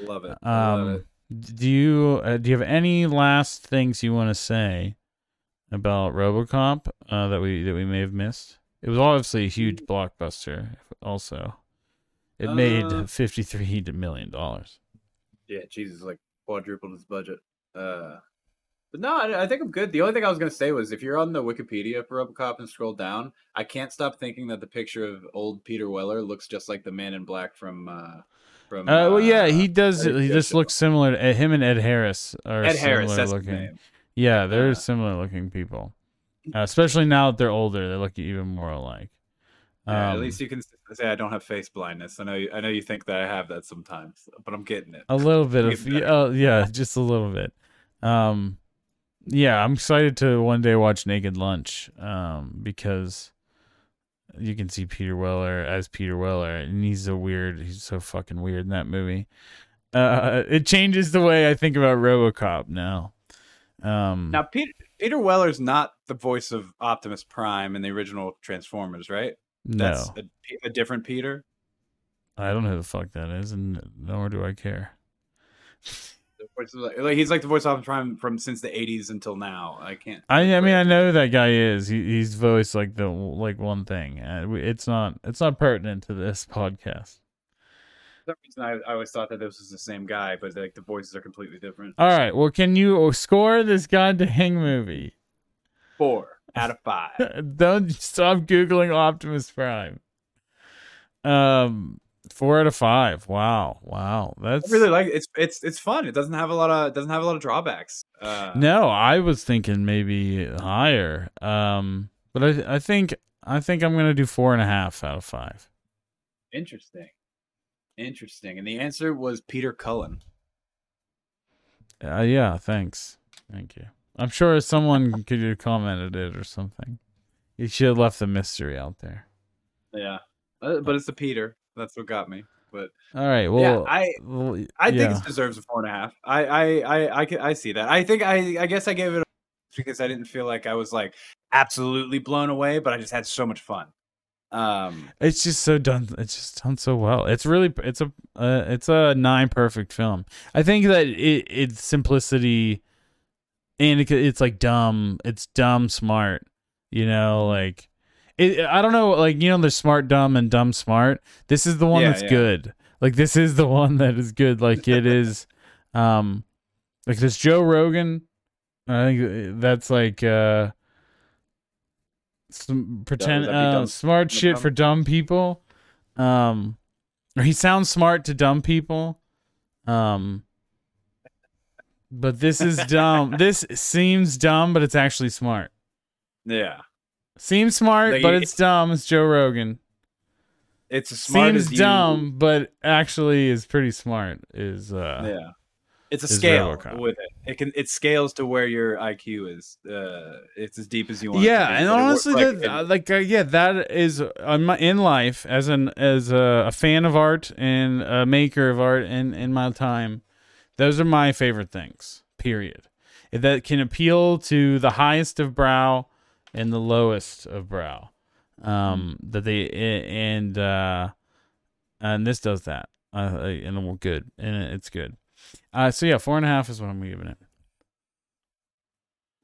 Love it. I love Um, it. do you uh, do you have any last things you want to say about RoboCop uh, that we that we may have missed? It was obviously a huge blockbuster. Also, it made Uh, fifty three million dollars. Yeah, Jesus, like quadrupled his budget. Uh, but no, I, I think I'm good. The only thing I was gonna say was if you're on the Wikipedia for RoboCop and scroll down, I can't stop thinking that the picture of old Peter Weller looks just like the Man in Black from uh, from. Uh, well, yeah, he does. He just looks similar. To, uh, him and Ed Harris are Ed Harris. That's looking. his name. Yeah, they're Uh, similar looking people. Uh, especially now that they're older, they look even more alike. Yeah, at Um, least you can say I don't have face blindness. I know. You, I know you think that I have that sometimes, but I'm getting it. a little bit of yeah, uh, yeah, just a little bit. Um, yeah, I'm excited to one day watch Naked Lunch. Um, because you can see Peter Weller as Peter Weller, and he's a weird. He's so fucking weird in that movie. Uh, it changes the way I think about RoboCop now. Um, Now, Peter Peter Weller's not the voice of Optimus Prime in the original Transformers, right? no, That's a, a different Peter. I don't know who the fuck that is, and nor do I care. Voice of, like he's like the voice of Optimus Prime from since the '80s until now. I can't. I I mean I know who that guy is. He he's voiced like the like one thing. Uh, it's not it's not pertinent to this podcast. For some reason, I, I always thought that this was the same guy, but like the voices are completely different. All right. Well, can you score this goddamn movie? Four out of five. Don't stop googling Optimus Prime. Um, four out of five. Wow, wow. That's I really like it. it's it's it's fun. It doesn't have a lot of it doesn't have a lot of drawbacks. Uh, no. I was thinking maybe higher. Um, but I I think I think I'm gonna do four and a half out of five. Interesting, interesting. And the answer was Peter Cullen. Uh, yeah. Thanks. Thank you. I'm sure someone could have commented it or something. You should have left the mystery out there. Yeah, Uh, but it's a Peter. That's what got me. But All right. well, yeah, I well, I yeah. think it deserves a four and a half. I I I I, I see that. I think I I guess I gave it a because I didn't feel like I was like absolutely blown away, but I just had so much fun. Um, It's just so done. It's just done so well. It's really it's a uh, it's a nine perfect film. I think that it it's simplicity, and it, it's like dumb. It's dumb smart. You know, like it. I don't know. Like you know, there's smart dumb and dumb smart. This is the one Yeah, that's yeah. good. Like this is the one that is good. Like it is. Um, like this Joe Rogan. I think that's like uh some pretend would that be uh, smart dumb shit for dumb people. Um, or he sounds smart to dumb people. Um, but this is dumb. this seems dumb, but it's actually smart. yeah, Seems smart, Like, but it's dumb. It's Joe Rogan. it's as smart Seems as you, dumb, but actually is pretty smart. Is uh, Yeah, it's a scale RoboCop. with it. It can it scales to where your IQ is. Uh, it's as deep as you want. yeah to be, and but it wor- honestly like, that, it- like uh, yeah that is uh, my- in life as an as a, a fan of art and a maker of art in in my time those are my favorite things period that can appeal to the highest of brow and the lowest of brow um that they and uh and this does that uh and we're good and it's good uh so yeah four and a half is what i'm giving it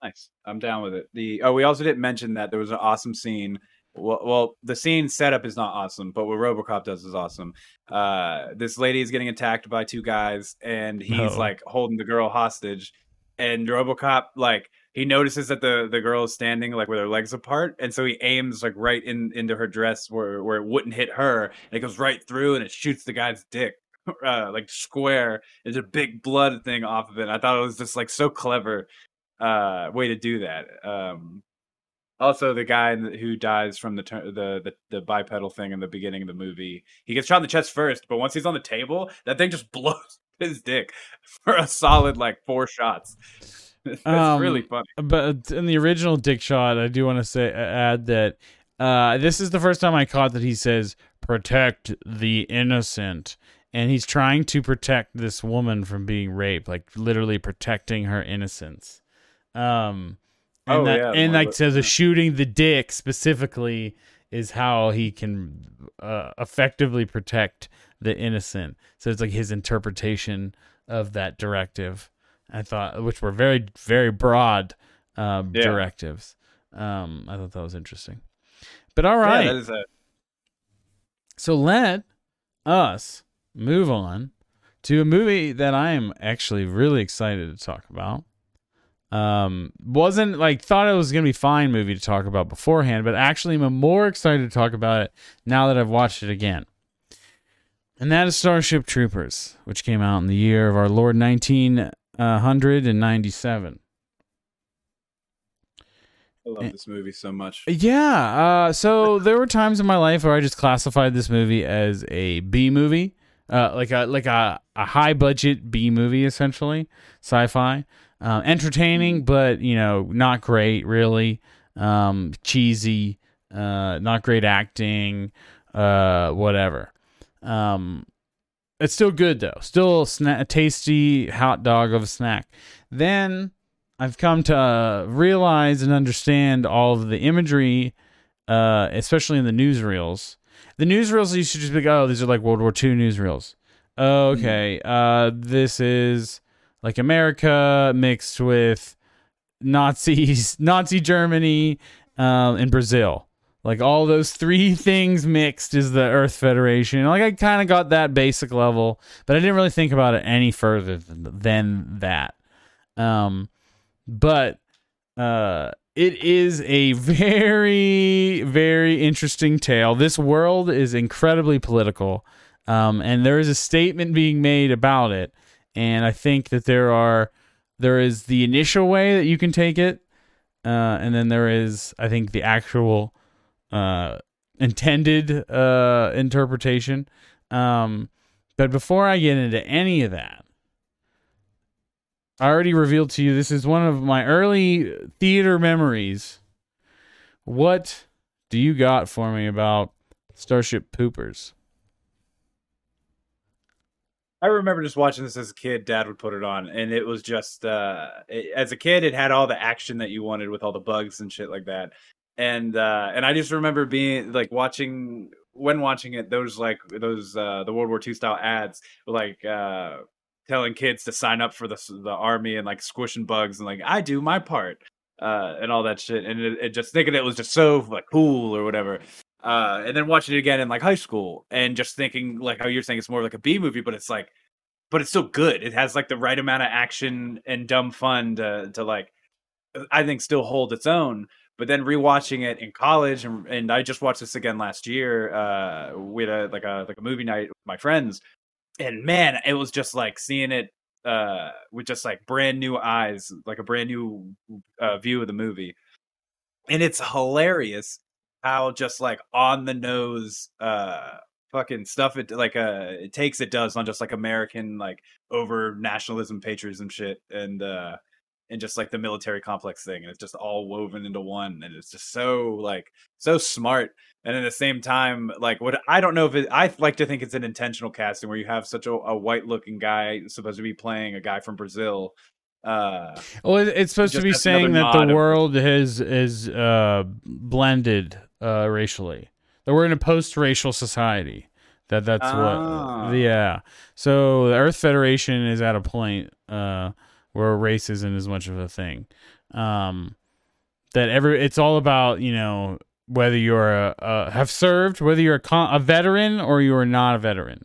Nice. I'm down with it. The oh, we also didn't mention that there was an awesome scene. Well, well, the scene setup is not awesome, but what RoboCop does is awesome. Uh, this lady is getting attacked by two guys, and he's No. like holding the girl hostage. And RoboCop, like, he notices that the the girl is standing like with her legs apart, and so he aims like right in into her dress where where it wouldn't hit her, and it goes right through, and it shoots the guy's dick. Uh, like square, there's a big blood thing off of it. And I thought it was just like so clever uh way to do that um also the guy who dies from the, tur- the the the bipedal thing in the beginning of the movie he gets shot in the chest first but once he's on the table that thing just blows his dick for a solid like four shots that's Um, really funny but in the original Dick Shot, I do want to say add that uh, this is the first time I caught that he says "protect the innocent," and he's trying to protect this woman from being raped, like literally protecting her innocence. Um, and Oh, that, yeah, and like the- says a shooting the dick specifically is how he can uh, effectively protect the innocent. So it's like his interpretation of that directive. I thought, which were very, very broad um, Yeah. directives. Um, I thought that was interesting. But all right, Yeah, a so let us move on to a movie that I am actually really excited to talk about. Um, wasn't like thought it was gonna be fine movie to talk about beforehand, but actually I'm more excited to talk about it now that I've watched it again. And that is Starship Troopers, which came out in the year of our Lord 1997. I love this movie so much. Yeah. Uh, so there were times in my life where I just classified this movie as a B movie, uh, like a like a, a high budget B movie, essentially sci-fi, uh, entertaining, but you know not great, really, um, cheesy, uh, not great acting, uh, whatever. Um, it's still good though, still sna- a tasty hot dog of a snack. Then I've come to uh, realize and understand all of the imagery, uh, especially in the newsreels. The newsreels used to just be like, oh, these are like World War II newsreels. Oh, okay, uh, this is like America mixed with Nazis, Nazi Germany, um, and Brazil. Like all those three things mixed is the Earth Federation. Like I kind of got that basic level, but I didn't really think about it any further than, that. Um, but uh, it is a very, very interesting tale. This world is incredibly political, um, and there is a statement being made about it. And I think that there are there is the initial way that you can take it, uh, and then there is, I think, the actual uh, intended uh, interpretation. Um, but before I get into any of that, I already revealed to you this is one of my early theater memories. What do you got for me about Starship Poopers? I remember just watching this as a kid. Dad would put it on, and it was just uh, it, as a kid, it had all the action that you wanted with all the bugs and shit like that. And uh, and I just remember being like watching when watching it, those like those uh, the World War II style ads, like uh, telling kids to sign up for the the army and like squishing bugs and like I do my part uh, and all that shit and it, it just thinking it was just so like cool or whatever. Uh, and then watching it again in like high school and just thinking like how you're saying it's more like a B movie, but it's like, but it's still good. It has like the right amount of action and dumb fun to to like, I think still hold its own. But then rewatching it in college, and, and I just watched this again last year uh, with a like a like a movie night with my friends, and man, it was just like seeing it uh with just like brand new eyes, like a brand new uh, view of the movie. And it's hilarious how just like on the nose uh fucking stuff it like uh it takes it does on just like American like over nationalism patriotism shit and uh and just like the military complex thing and it's just all woven into one and it's just so like so smart and at the same time like what i don't know if it i like to think it's an intentional casting where you have such a, a white looking guy supposed to be playing a guy from brazil uh well it's supposed to be saying that the world has is uh blended uh racially that we're in a post-racial society that that's what Ah. yeah so the earth federation is at a point uh where race isn't as much of a thing. Um, that every it's all about you know whether you're a, a have served, whether you're a, con- a veteran or you are not a veteran.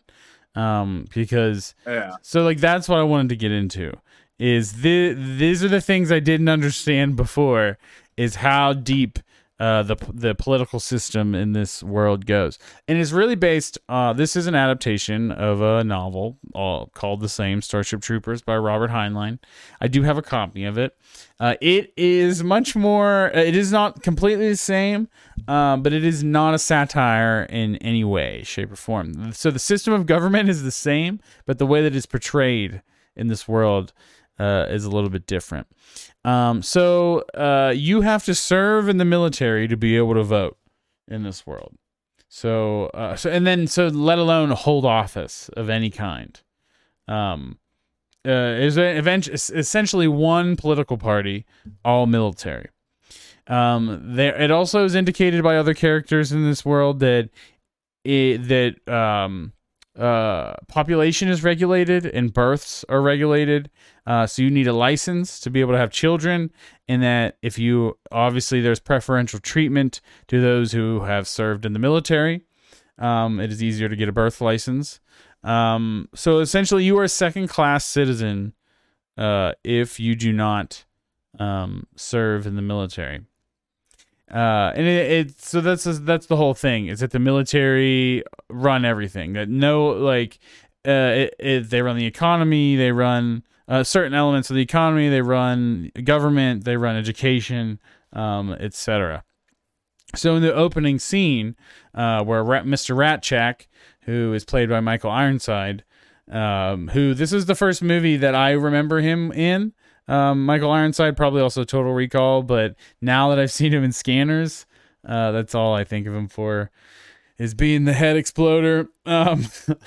Um, because yeah so like that's what I wanted to get into is the these are the things I didn't understand before is how deep uh, the the political system in this world goes, and it's really based. Uh, this is an adaptation of a novel uh, called the same, Starship Troopers by Robert Heinlein. I do have a copy of it. Uh, it is much more. uh, It is not completely the same, but it is not a satire in any way, shape, or form. So the system of government is the same, but the way that it's portrayed in this world uh, is a little bit different. Um, so uh, you have to serve in the military to be able to vote in this world. So, uh, so and then so let alone hold office of any kind. Um, uh, is essentially one political party, all military. Um, there it also is indicated by other characters in this world that it, that um, uh, population is regulated and births are regulated. Uh, so you need a license to be able to have children, and that if you obviously there's preferential treatment to those who have served in the military. Um, it is easier to get a birth license. Um, so essentially, you are a second class citizen uh, if you do not um, serve in the military. Uh, and it, it so that's that's the whole thing is that the military run everything that no like uh it, it, they run the economy they run uh, certain elements of the economy. They run government, they run education, um, etc. So in the opening scene, uh, where Rat, Mr. Rasczak, who is played by Michael Ironside, um, who this is the first movie that I remember him in. Um, Michael Ironside, probably also Total Recall, but now that I've seen him in Scanners, uh, that's all I think of him for, is being the head exploder. Um,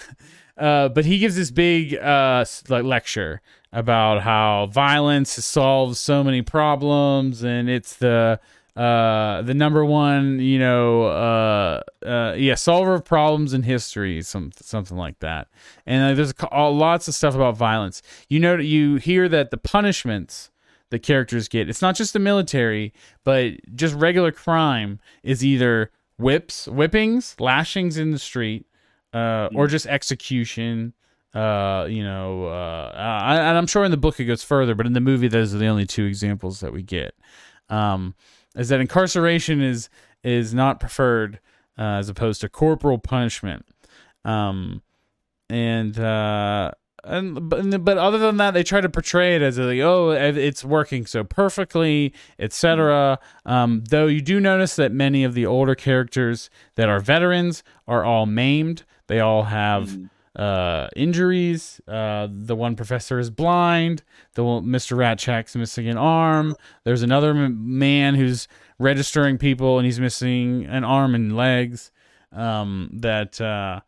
uh, but he gives this big uh, lecture about how violence solves so many problems, and it's the uh, the number one, you know, uh, uh, yeah, solver of problems in history, some something like that. And uh, there's a, lots of stuff about violence. You know, you hear that the punishments the characters get, it's not just the military, but just regular crime is either whips, whippings, lashings in the street, uh, or mm. just execution. Uh, you know, uh, I, and I'm sure in the book it goes further, but in the movie, those are the only two examples that we get. Um, is that incarceration is is not preferred uh, as opposed to corporal punishment. Um, and uh, and but, but other than that, they try to portray it as like, oh, it's working so perfectly, etc. Um, though you do notice that many of the older characters that are veterans are all maimed. They all have. Mm uh, injuries. Uh, the one professor is blind. The Mr. Rasczak's missing an arm. There's another man who's registering people and he's missing an arm and legs. Um, that uh,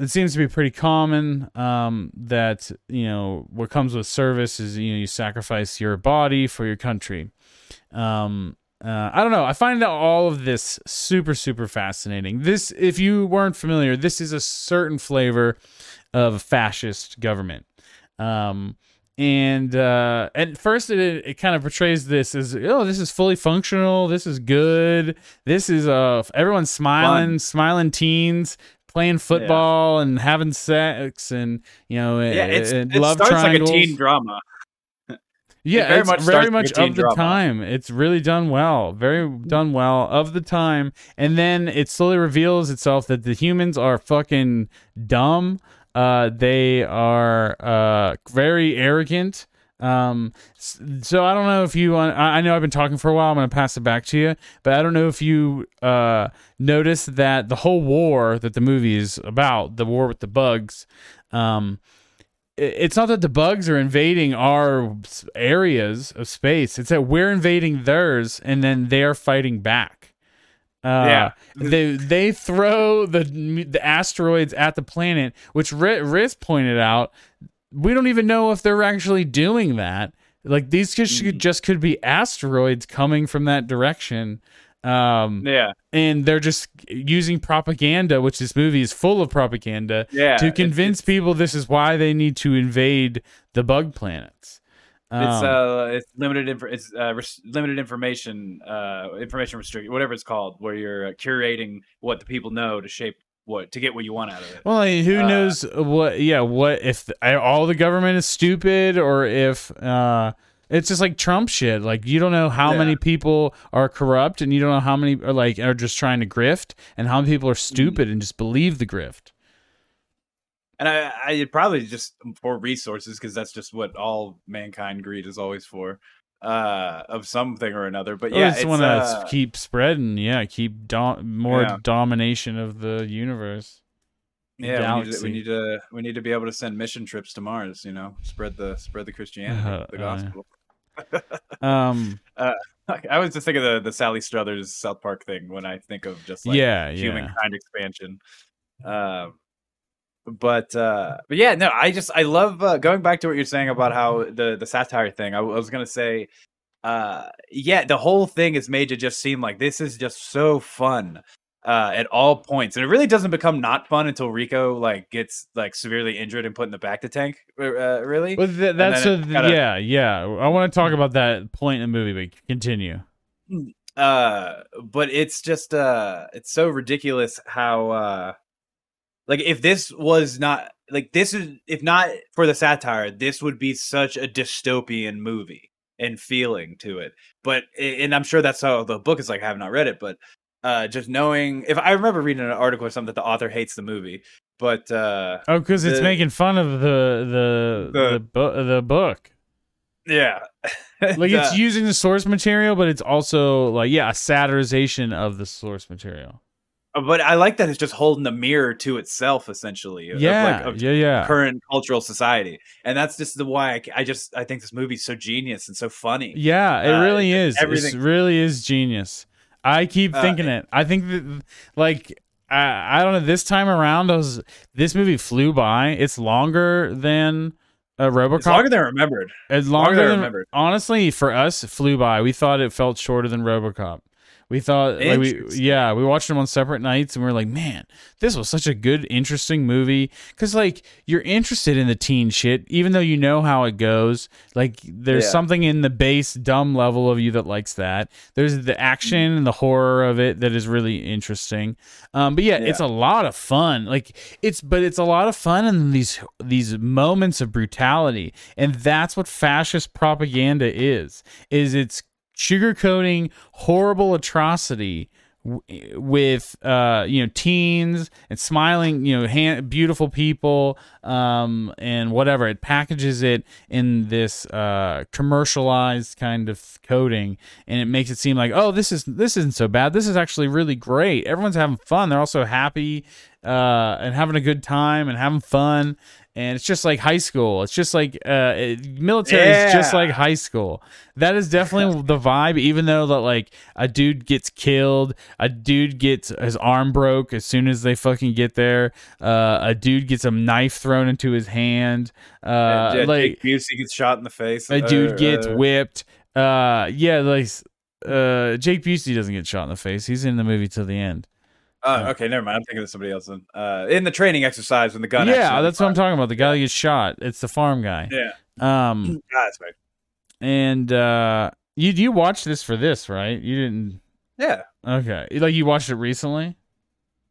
it seems to be pretty common. Um, that you know what comes with service is you know you sacrifice your body for your country. Um, uh, I don't know. I find all of this super, super fascinating. This, if you weren't familiar, this is a certain flavor of fascist government. Um, and uh, at first, it, it kind of portrays this as, oh, this is fully functional. This is good. This is uh, everyone's smiling, Fun. smiling teens playing football yeah. and having sex and you know yeah, it's, it, it love starts triangles. like a teen drama yeah, it very much very much of the drama. time. It's really done well, very done well of the time, and then it slowly reveals itself that the humans are fucking dumb. Uh, they are uh, very arrogant. Um, so I don't know if you want, I know I've been talking for a while. I'm going to pass it back to you, but I don't know if you, uh, noticed that the whole war that the movie is about, the war with the bugs, um, it's not that the bugs are invading our areas of space. It's that we're invading theirs, and then they're fighting back. Uh, yeah, they they throw the the asteroids at the planet, which Riz pointed out. We don't even know if they're actually doing that. Like these just, mm. just could be asteroids coming from that direction. Um, yeah, and they're just using propaganda, which this movie is full of propaganda, yeah, to convince it's, people this is why they need to invade the bug planets. Um, it's uh, it's limited inf- it's uh, res- limited information, uh, information restricted, whatever it's called, where you're uh, curating what the people know to shape what to get what you want out of it. Well, who uh, knows what? Yeah, what if the, all the government is stupid, or if uh, it's just like Trump shit. Like you don't know how yeah. many people are corrupt, and you don't know how many are like are just trying to grift, and how many people are mm-hmm. stupid mm. and just believe the grift. And I, I probably just for resources because that's just what all mankind greed is always for, uh, of something or another. But yeah, I just want to uh, keep spreading. Yeah, keep dom- more yeah. domination of the universe. Yeah, we need, to, we need, to, we need to be able to send mission trips to Mars. You know, spread the spread the Christianity, uh, the gospel. Um, uh, I was just thinking of the, the Sally Struthers South Park thing when I think of just like yeah, humankind yeah. expansion. Um, but uh, but yeah, no, I just I love uh, going back to what you're saying about how the the satire thing. I, I was gonna say, uh, yeah, the whole thing is made to just seem like this is just so fun uh, at all points, and it really doesn't become not fun until Rico like gets like severely injured and put in the back to tank. Uh, really, well, th- that's a, kinda... yeah, yeah. I want to talk about that point in the movie, but continue. Hmm, uh, but it's just uh, it's so ridiculous how uh, like if this was not like this is if not for the satire, this would be such a dystopian movie and feeling to it. But and I'm sure that's how the book is like. I have not read it, but Uh, just knowing if I remember reading an article or something that the author hates the movie, but uh, Oh, because it's making fun of the the the, The- bu- the book. yeah, Like it's Uh, using the source material, but it's also like yeah, a satirization of the source material. but I like that it's just holding the mirror to itself, essentially. of, Yeah, like, of yeah, yeah. current cultural society, and that's just the why I, I just I think this movie's so genius and so funny. Yeah, it Uh, really is. It everything- really is genius. I keep Uh, thinking it. I think that, like, I, I don't know. This time around, I was this movie flew by. It's longer than uh, RoboCop. It's longer than I remembered. It's longer longer than I than remembered. honestly for us it flew by. We thought it felt shorter than RoboCop. We thought like we yeah, we watched them on separate nights and we are like, "Man, this was such a good interesting movie cuz like you're interested in the teen shit even though you know how it goes. Like there's Yeah. something in the base dumb level of you that likes that. There's the action and the horror of it that is really interesting. Um but yeah, it's a lot of fun. Like it's but it's a lot of fun in these these moments of brutality. And that's what fascist propaganda is. Is it's sugarcoating horrible atrocity w- with uh you know teens and smiling you know hand, beautiful people um and whatever. It packages it in this uh commercialized kind of coding and it makes it seem like oh this is this isn't so bad. This is actually really great. Everyone's having fun. They're also happy uh and having a good time and having fun and it's just like high school. It's just like uh it, military is just like high school. That is definitely the vibe even though that like a dude gets killed a dude gets his arm broke as soon as they fucking get there uh a dude gets a knife thrown into his hand uh yeah, like Jake Busey gets shot in the face. a dude Uh, gets uh, whipped. Uh yeah like uh jake busey doesn't get shot in the face. He's in the movie till the end Oh, okay, never mind. I'm thinking of somebody else. Then. Uh, in the training exercise when the gun. yeah that's what i'm talking about the guy that gets shot it's the farm guy Yeah, um Ah, that's right. and uh you you watched this for this right you didn't Yeah, okay like you watched it recently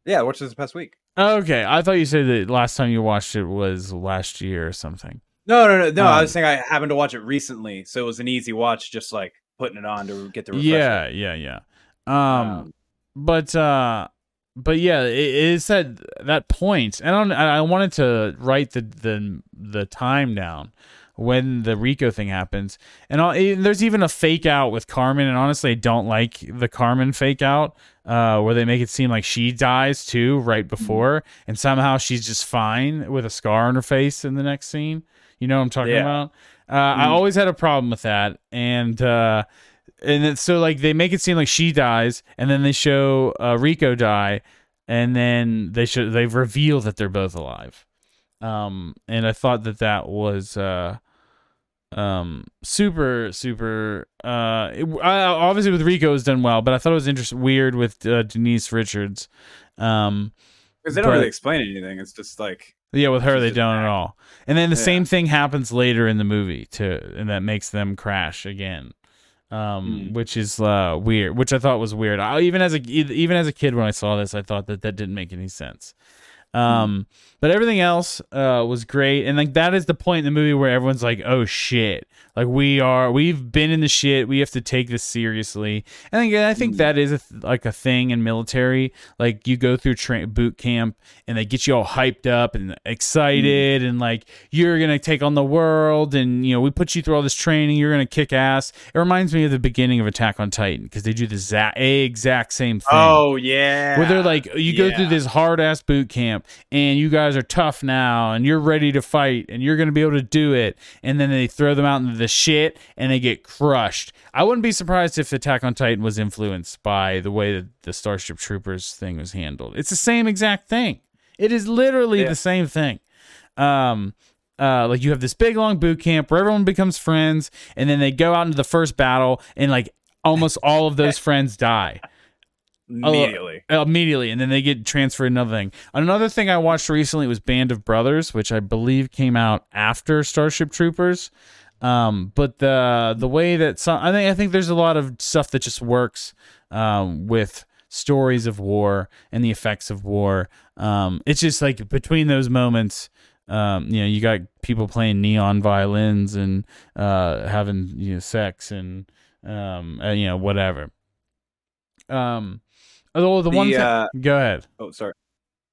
yeah. I watched this past week. okay i thought you said that last time you watched it was last year or something No, no, no, no. I Um, was saying I happened to watch it recently, so it was an easy watch, just like putting it on to get the yeah yeah yeah um Um, but uh but yeah it, it's at that point. and I, don't, I wanted to write the the the time down when the rico thing happens and all, there's even a fake out with carmen and honestly i don't like the carmen fake out uh, where they make it seem like she dies too right before and somehow she's just fine with a scar on her face in the next scene you know what i'm talking Yeah. about uh, i Mhm. always had a problem with that and uh and then, so like they make it seem like she dies, and then they show uh, Rico die, and then they show they reveal that they're both alive. Um, and I thought that that was uh, um, super super. Uh, it, I, obviously with Rico was done well, but I thought it was interesting, weird with uh, Denise Richards. Um, because they don't but- really explain anything. It's just like yeah, with her they don't at all. And then the Yeah. same thing happens later in the movie too, and that makes them crash again. Um, Hmm. which is uh weird, which I thought was weird. I, even as a even as a kid when I saw this, I thought that that didn't make any sense. Um, but everything else uh was great, and like that is the point in the movie where everyone's like, "Oh shit!" Like we are, we've been in the shit. We have to take this seriously. And again, I think Mm. that is a th- like a thing in military. Like you go through tra- boot camp, and they get you all hyped up and excited, and like you're gonna take on the world, and you know we put you through all this training. You're gonna kick ass. It reminds me of the beginning of Attack on Titan because they do the za- exact same thing oh yeah, where they're like you go through this hard ass boot camp and you guys are tough now and you're ready to fight and you're going to be able to do it. And then they throw them out into the shit and they get crushed. I wouldn't be surprised if attack on titan was influenced by the way that the starship troopers thing was handled. It's the same exact thing. It is literally Yeah. the same thing. Um uh, like you have this big long boot camp where everyone becomes friends, and then they go out into the first battle, and like almost all of those friends die immediately. immediately and then they get transferred another thing. Another thing i watched recently was band of brothers which i believe came out after starship troopers. Um, but the the way that some i think i think there's a lot of stuff that just works um, with stories of war and the effects of war. Um, it's just like between those moments um, you know you got people playing neon violins and uh, having you know sex and um, uh, you know whatever. Um Oh, the, The, one thing. uh, Go ahead. Oh, sorry.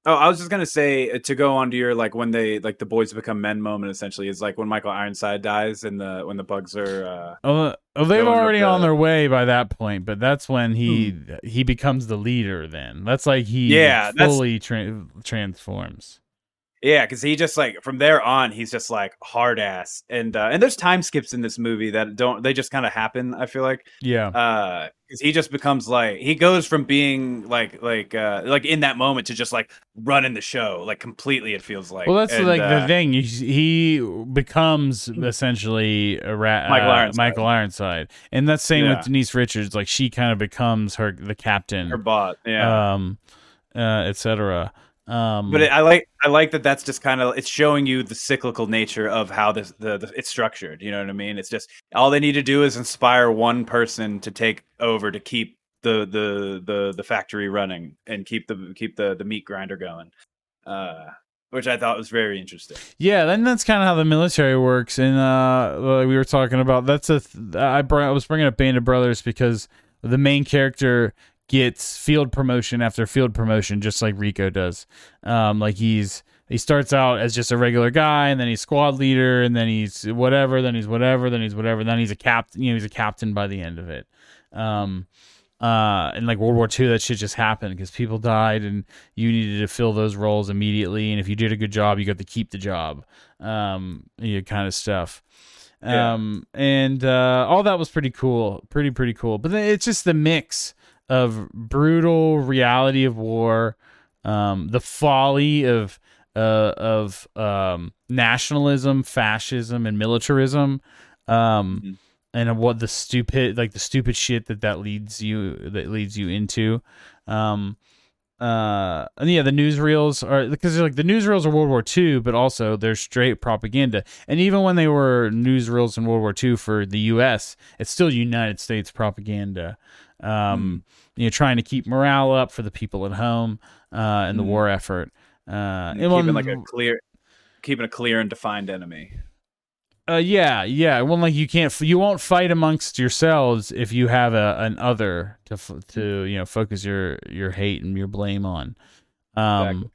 Oh, I was just gonna say uh, to go on to your like when they like the boys become men moment. Essentially, is like when Michael Ironside dies and the when the bugs are. uh Oh, oh they've already on their way by that point, but that's when he he becomes the leader. Then that's like he Yeah, fully tra- transforms. Yeah, because he just like from there on, he's just like hard ass, and uh, and there's time skips in this movie that don't they just kind of happen. I feel like Yeah, uh because he just becomes like he goes from being like like uh like in that moment to just like running the show like completely. It feels like well, that's And, like uh, the thing. He, becomes essentially a rat, Michael uh, Ironside. Michael Ironside, and that's same Yeah. with Denise Richards. Like she kind of becomes her the captain, her bot. Yeah. um, uh, etc. Um, but it, I like I like that that's just kind of it's showing you the cyclical nature of how this the, the it's structured. You know what I mean? It's just all they need to do is inspire one person to take over to keep the the the the factory running and keep the keep the the meat grinder going. Uh which I thought was very interesting. Yeah, then that's kind of how the military works. And uh, like we were talking about that's a th- I, br- I was bringing up Band of Brothers because the main character gets field promotion after field promotion, just like Rico does. Um, like he's he starts out as just a regular guy, and then he's squad leader, and then he's whatever, then he's whatever, then he's whatever, then he's a captain. You know, he's a captain by the end of it. Um, uh, in like World War II, that shit just happened because people died, and you needed to fill those roles immediately. And if you did a good job, you got to keep the job. Um, you know, kind of stuff. Yeah. Um, and uh, all that was pretty cool, pretty pretty cool. But then it's just the mix of brutal reality of war, um, the folly of uh, of um, nationalism, fascism, and militarism, um, Mhm. and what the stupid like the stupid shit that that leads you that leads you into. Um, uh, and yeah, the newsreels are because like the newsreels are World War II, but also they're straight propaganda. And even when they were newsreels in World War II for the U.S., it's still United States propaganda. Um, you know, trying to keep morale up for the people at home uh, in the Mhm. war effort. Uh, and keeping like a clear keeping a clear and defined enemy. Uh, yeah, yeah. Well, like you can't, you won't fight amongst yourselves if you have a an other to to you know focus your your hate and your blame on. Um, Exactly.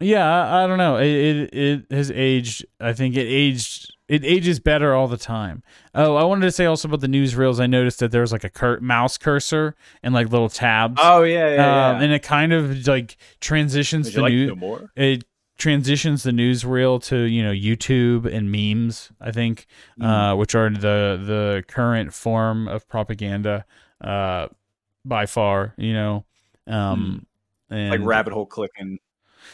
yeah, I, I don't know. It, it it has aged. I think it aged. It ages better all the time. Oh, I wanted to say also about the newsreels. I noticed that there was like a cur- mouse cursor and like little tabs. Oh yeah, yeah, Um, yeah. and it kind of like transitions Would the like new to more? it transitions the newsreel to you know YouTube and memes. I think, Mm. uh, which are the the current form of propaganda, uh, by far. You know, um, and like rabbit hole clicking.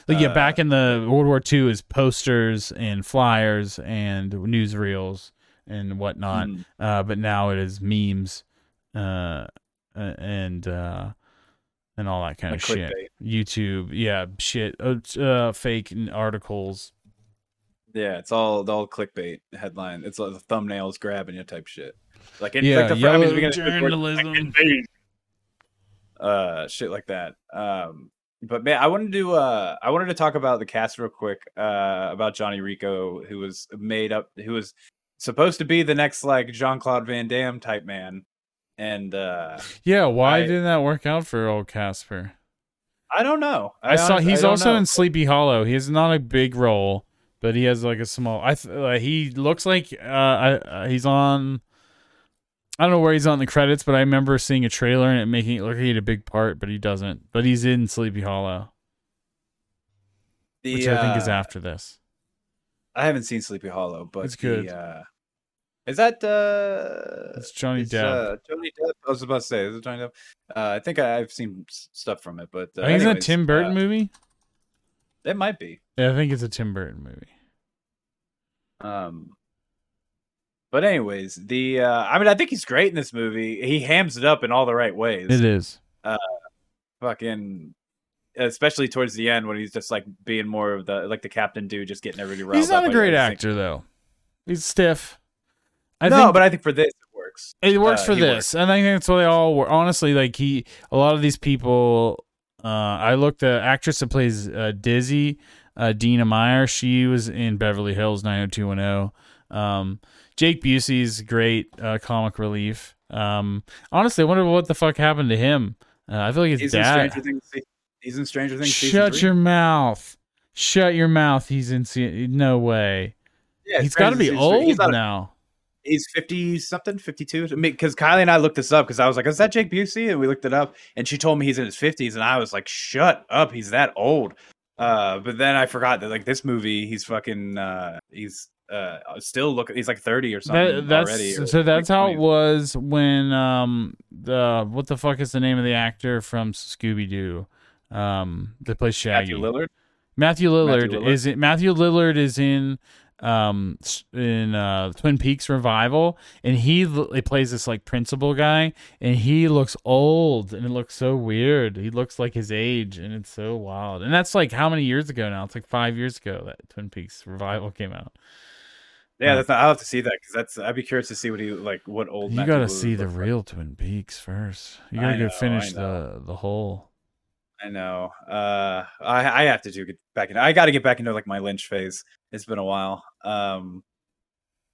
like, yeah, uh, back in the World War II, is posters and flyers and newsreels and whatnot. Mm. Uh, but now it is memes, uh, uh, and uh, and all that kind Like of shit. YouTube, yeah, shit, uh, uh, fake articles. Yeah, it's all all clickbait headline. It's like the thumbnails grabbing you type shit. Like in Yeah, like the I mean, journalism. uh shit like that. Um but man, I wanted to uh I wanted to talk about the cast real quick, uh about Johnny Rico, who was made up who was supposed to be the next like Jean Claude Van Damme type man. And uh Yeah, why I- didn't that work out for old Casper? I don't know. I, saw honest- he's don't also know. in Sleepy Hollow. He has not a big role, but he has like a small. I th- uh, he looks like uh, I, uh he's on. I don't know where he's on the credits, but I remember seeing a trailer and it making it look like he had a big part, but he doesn't. But he's in Sleepy Hollow, The, which I think is uh, after this. I haven't seen Sleepy Hollow, but It's the, good. uh is that uh It's Johnny It's, Depp. Uh, Johnny Depp. I was about to say, is it Johnny Depp? Uh, I think I, I've seen stuff from it, but uh, I think it's a Tim Burton uh, movie. It might be. Yeah, I think it's a Tim Burton movie. Um, but anyways, the uh, I mean, I think he's great in this movie. He hams it up in all the right ways. It is. Uh, Fucking, especially towards the end when he's just like being more of the like the captain dude, just getting everybody He's not a great actor though. He's stiff. I no, think but I think for this it works. It works Uh, for this, and I think that's what they all were. Honestly, like he, a lot of these people. Uh, I looked the actress that plays uh, Dizzy, uh, Dina Meyer. She was in Beverly Hills 90210. Um, Jake Busey's great uh, comic relief. Um, honestly, I wonder what the fuck happened to him. Uh, I feel like his He's dad. in Stranger Things. He's in Stranger Things. Shut your mouth. Shut your mouth. He's in. No way. Yeah, He's got to be Things season three. old He's now. He's 50 something 52 because kylie and i looked this up because i was like is that jake busey and we looked it up and she told me he's in his 50s and i was like shut up he's that old uh but then i forgot that like this movie he's fucking uh he's uh still looking he's like 30 or something That, that's already or so. That's like how 20. it was when um the what the fuck is the name of the actor from Scooby Doo, um that plays Shaggy. Matthew Lillard Matthew Lillard, Lillard? is it? Matthew Lillard is in um in uh Twin Peaks revival, and he he plays this like principal guy, and he looks old, and it looks so weird. He looks like his age, and it's so wild. And that's like how many years ago now? It's like five years ago that Twin Peaks revival came out. yeah that's not, i'll have to see that because that's i'd be curious to see what he like what old You gotta see the looks like. real Twin Peaks first. You gotta go finish the the whole. I know. Uh, I I have to do get back in. I got to get back into like my Lynch phase. It's been a while. Um,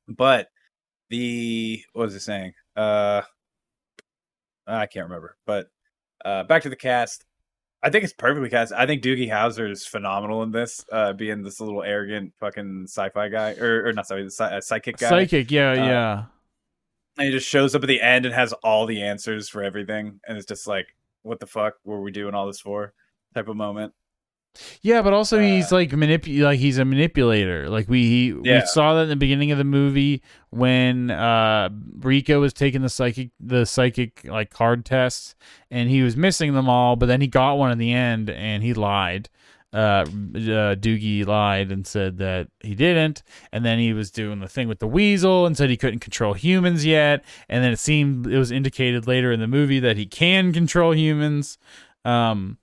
but the what was it saying? Uh, I can't remember. But uh, back to the cast. I think it's perfectly cast. I think Doogie Howser is phenomenal in this, uh, being this little arrogant fucking sci-fi guy, or, or not sorry, the psy- uh, psychic guy. Psychic, yeah, Uh, yeah. and he just shows up at the end and has all the answers for everything, and it's just like, what the fuck were we doing all this for? Type of moment. Yeah, but also Uh, he's like manip- like he's a manipulator. Like we he, Yeah. we saw that in the beginning of the movie when uh Rico was taking the psychic the psychic like card tests and he was missing them all, but then he got one in the end and he lied. Uh, uh Doogie lied and said that he didn't, and then he was doing the thing with the weasel and said he couldn't control humans yet, and then it seemed it was indicated later in the movie that he can control humans. Um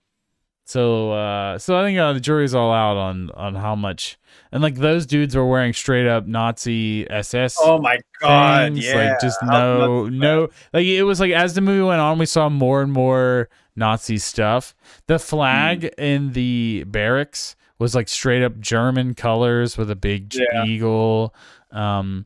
so uh so I think uh, the jury's all out on on how much and like those dudes were wearing straight up Nazi SS Oh my god! things, Yeah, like just no no like it was like as the movie went on we saw more and more Nazi stuff. The flag Mm. in the barracks was like straight up German colors with a big Yeah. eagle. Um.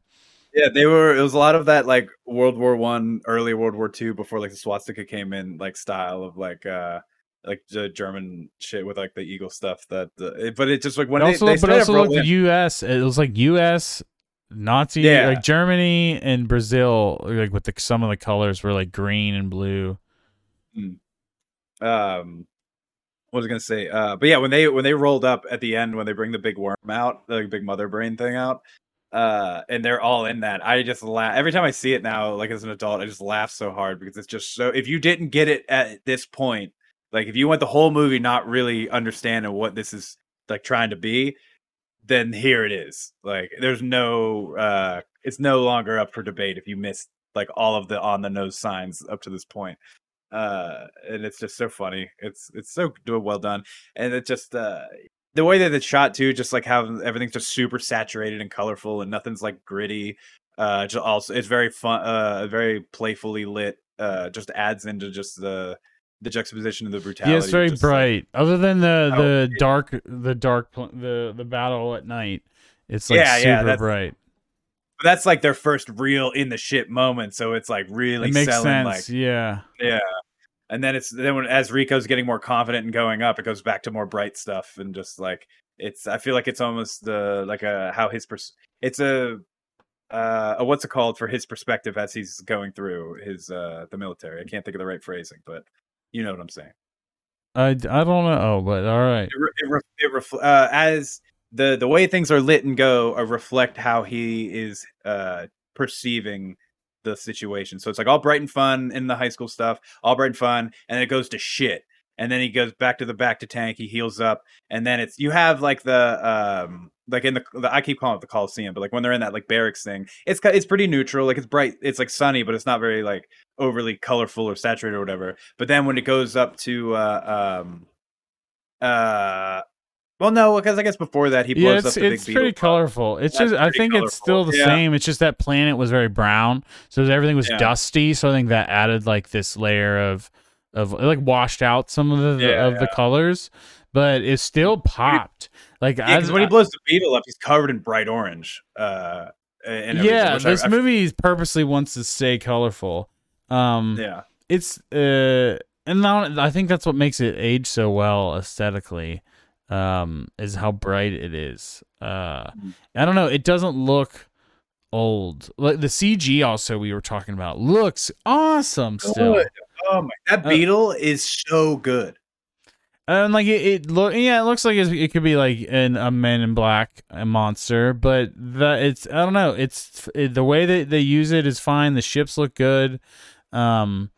Yeah, they were. It was a lot of that like World War One, early World War Two, before like the swastika came in, like style of like uh like the German shit with like the eagle stuff. That, uh, but it just like when it they, also they but also looked in- US it was like US Nazi Yeah. like Germany and Brazil like with the some of the colors were like green and blue. Um what was I gonna say? Uh but yeah, when they when they rolled up at the end when they bring the big worm out, the big mother brain thing out, uh and they're all in that. I just laugh every time I see it now, like as an adult, I just laugh so hard because it's just so if you didn't get it at this point, like if you went the whole movie not really understanding what this is like trying to be, then here it is. Like there's no uh it's no longer up for debate if you missed like all of the on the nose signs up to this point uh and it's just so funny it's it's so do- well done and it just uh the way that it's shot too just like how everything's just super saturated and colorful and nothing's like gritty uh just also it's very fun uh very playfully lit uh just adds into just the the juxtaposition of the brutality Yeah, it's very just, like- bright. Other than the the dark the dark pl- the the battle at night, it's like Yeah, super yeah, bright. But that's like their first real in the shit moment so it's like really It makes selling sense. like yeah. Yeah. And then it's then when as Rico's getting more confident and going up, it goes back to more bright stuff and just like it's I feel like it's almost the like a how his pers- it's a uh a, what's it called for his perspective as he's going through his uh the military. I can't think of the right phrasing, but you know what I'm saying. I, I don't know, oh, but all right. It, re- it, re- it refl- uh, as the the way things are lit and go uh, reflect how he is uh perceiving the situation. So it's like all bright and fun in the high school stuff, all bright and fun, and it goes to shit. And then he goes back to the back to tank. He heals up, and then it's you have like the um like in the, the I keep calling it the Coliseum, but like when they're in that like barracks thing, it's it's pretty neutral. Like it's bright, it's like sunny, but it's not very like overly colorful or saturated or whatever. But then when it goes up to uh um uh well no because I guess before that he blows Yeah, up it's the big it's beetle pretty bomb. colorful. It's That's just I think it's still the Yeah. same. It's just that planet was very brown, so everything was Yeah. dusty. So I think that added like this layer of of like washed out some of the Yeah, of the colors, but it still popped. Like Yeah, I, when he blows the beetle up, he's covered in bright orange. Uh, and yeah, which I- this I- movie purposely wants to stay colorful. Um, yeah, it's uh and now I think that's what makes it age so well aesthetically, um, is how bright it is. Uh, Mhm. I don't know. It doesn't look old. Like the CG, also we were talking about, looks awesome still. Good. Oh my! That Uh, beetle is so good. And like it, it look, yeah, it looks like it's, it could be like an a Men in Black a monster, but the it's I don't know. It's it, the way that they use it is fine. The ships look good. Um,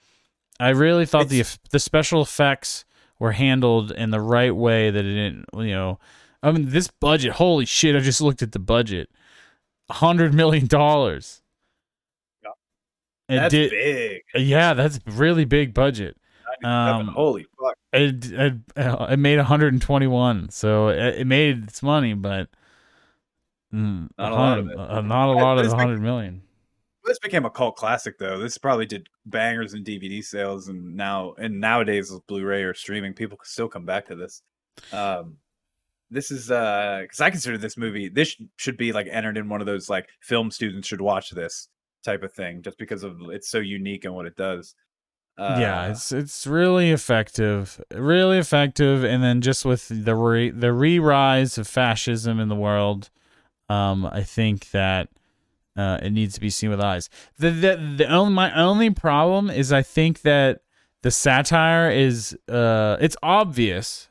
I really thought the It's- eff- the special effects were handled in the right way. That it didn't, you know, I mean, this budget. Holy shit! I just looked at the budget. Hundred million dollars. Yeah. It That's did. big. Yeah, that's really big budget. Um, Holy fuck! it it, uh, it made 121 so it, it made its money but mm, Not a lot of it. uh, not a lot of the thing- 100 million This became a cult classic, though. This probably did bangers in DVD sales, and now and nowadays with Blu-ray or streaming, people can still come back to this. Um, this is uh because I consider this movie. This should be like entered in one of those like film students should watch this type of thing, just because of it's so unique and what it does. Uh, yeah it's it's really effective really effective and then just with the re, the re-rise of fascism in the world um i think that uh it needs to be seen with eyes the the, the only my only problem is i think that the satire is uh it's obvious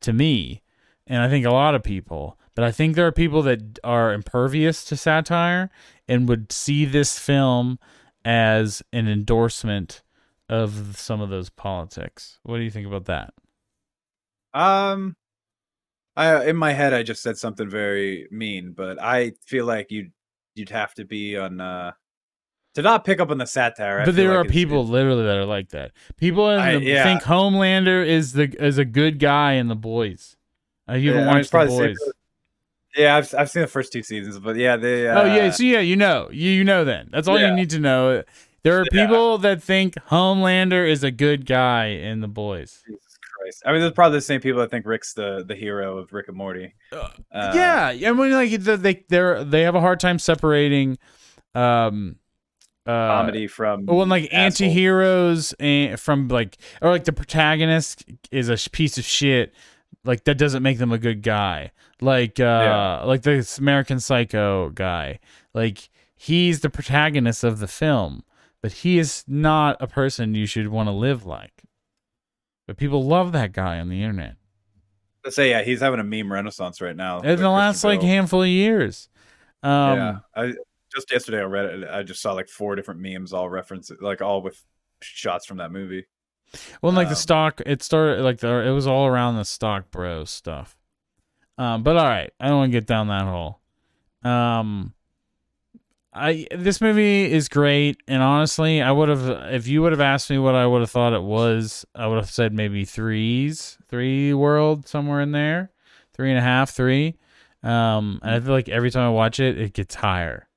to me and i think a lot of people but i think there are people that are impervious to satire and would see this film as an endorsement of some of those politics. What do you think about that? Um, I in my head I just said something very mean, but I feel like you'd you'd have to be on uh to not pick up on the satire. I but there like are people it's- literally that are like that. People in I- yeah. think Homelander is the is a good guy in the boys. Uh, you Yeah, I watched the the boys. Yeah, I've I've seen the first two seasons, but yeah, they. Uh, oh yeah, so yeah, you know, you, you know then. That's all you need to know. There are Yeah. people that think Homelander is a good guy in the boys. Jesus Christ! I mean, there's probably the same people that think Rick's the the hero of Rick and Morty. Uh, Uh, yeah, I mean, like the- they they they have a hard time separating, um, uh, comedy from Well, and like asshole. anti-heroes and from like or like the protagonist is a piece of shit. Like that doesn't make them a good guy. Like uh Yeah. like this American Psycho guy. Like he's the protagonist of the film, but he is not a person you should want to live like. But people love that guy on the internet. Let's say yeah, he's having a meme renaissance right now. In the last like handful of years. Um yeah, I just yesterday I read it. I just saw like four different memes, all reference like all with shots from that movie. Well, like the Um, stock, it started like the it was all around the stock bros stuff. Um, but all right, I don't want to get down that hole. Um, I this movie is great, and honestly, I would have if you would have asked me what I would have thought it was, I would have said maybe threes, three world somewhere in there, three and a half, three. Um, and I feel like every time I watch it, it gets higher.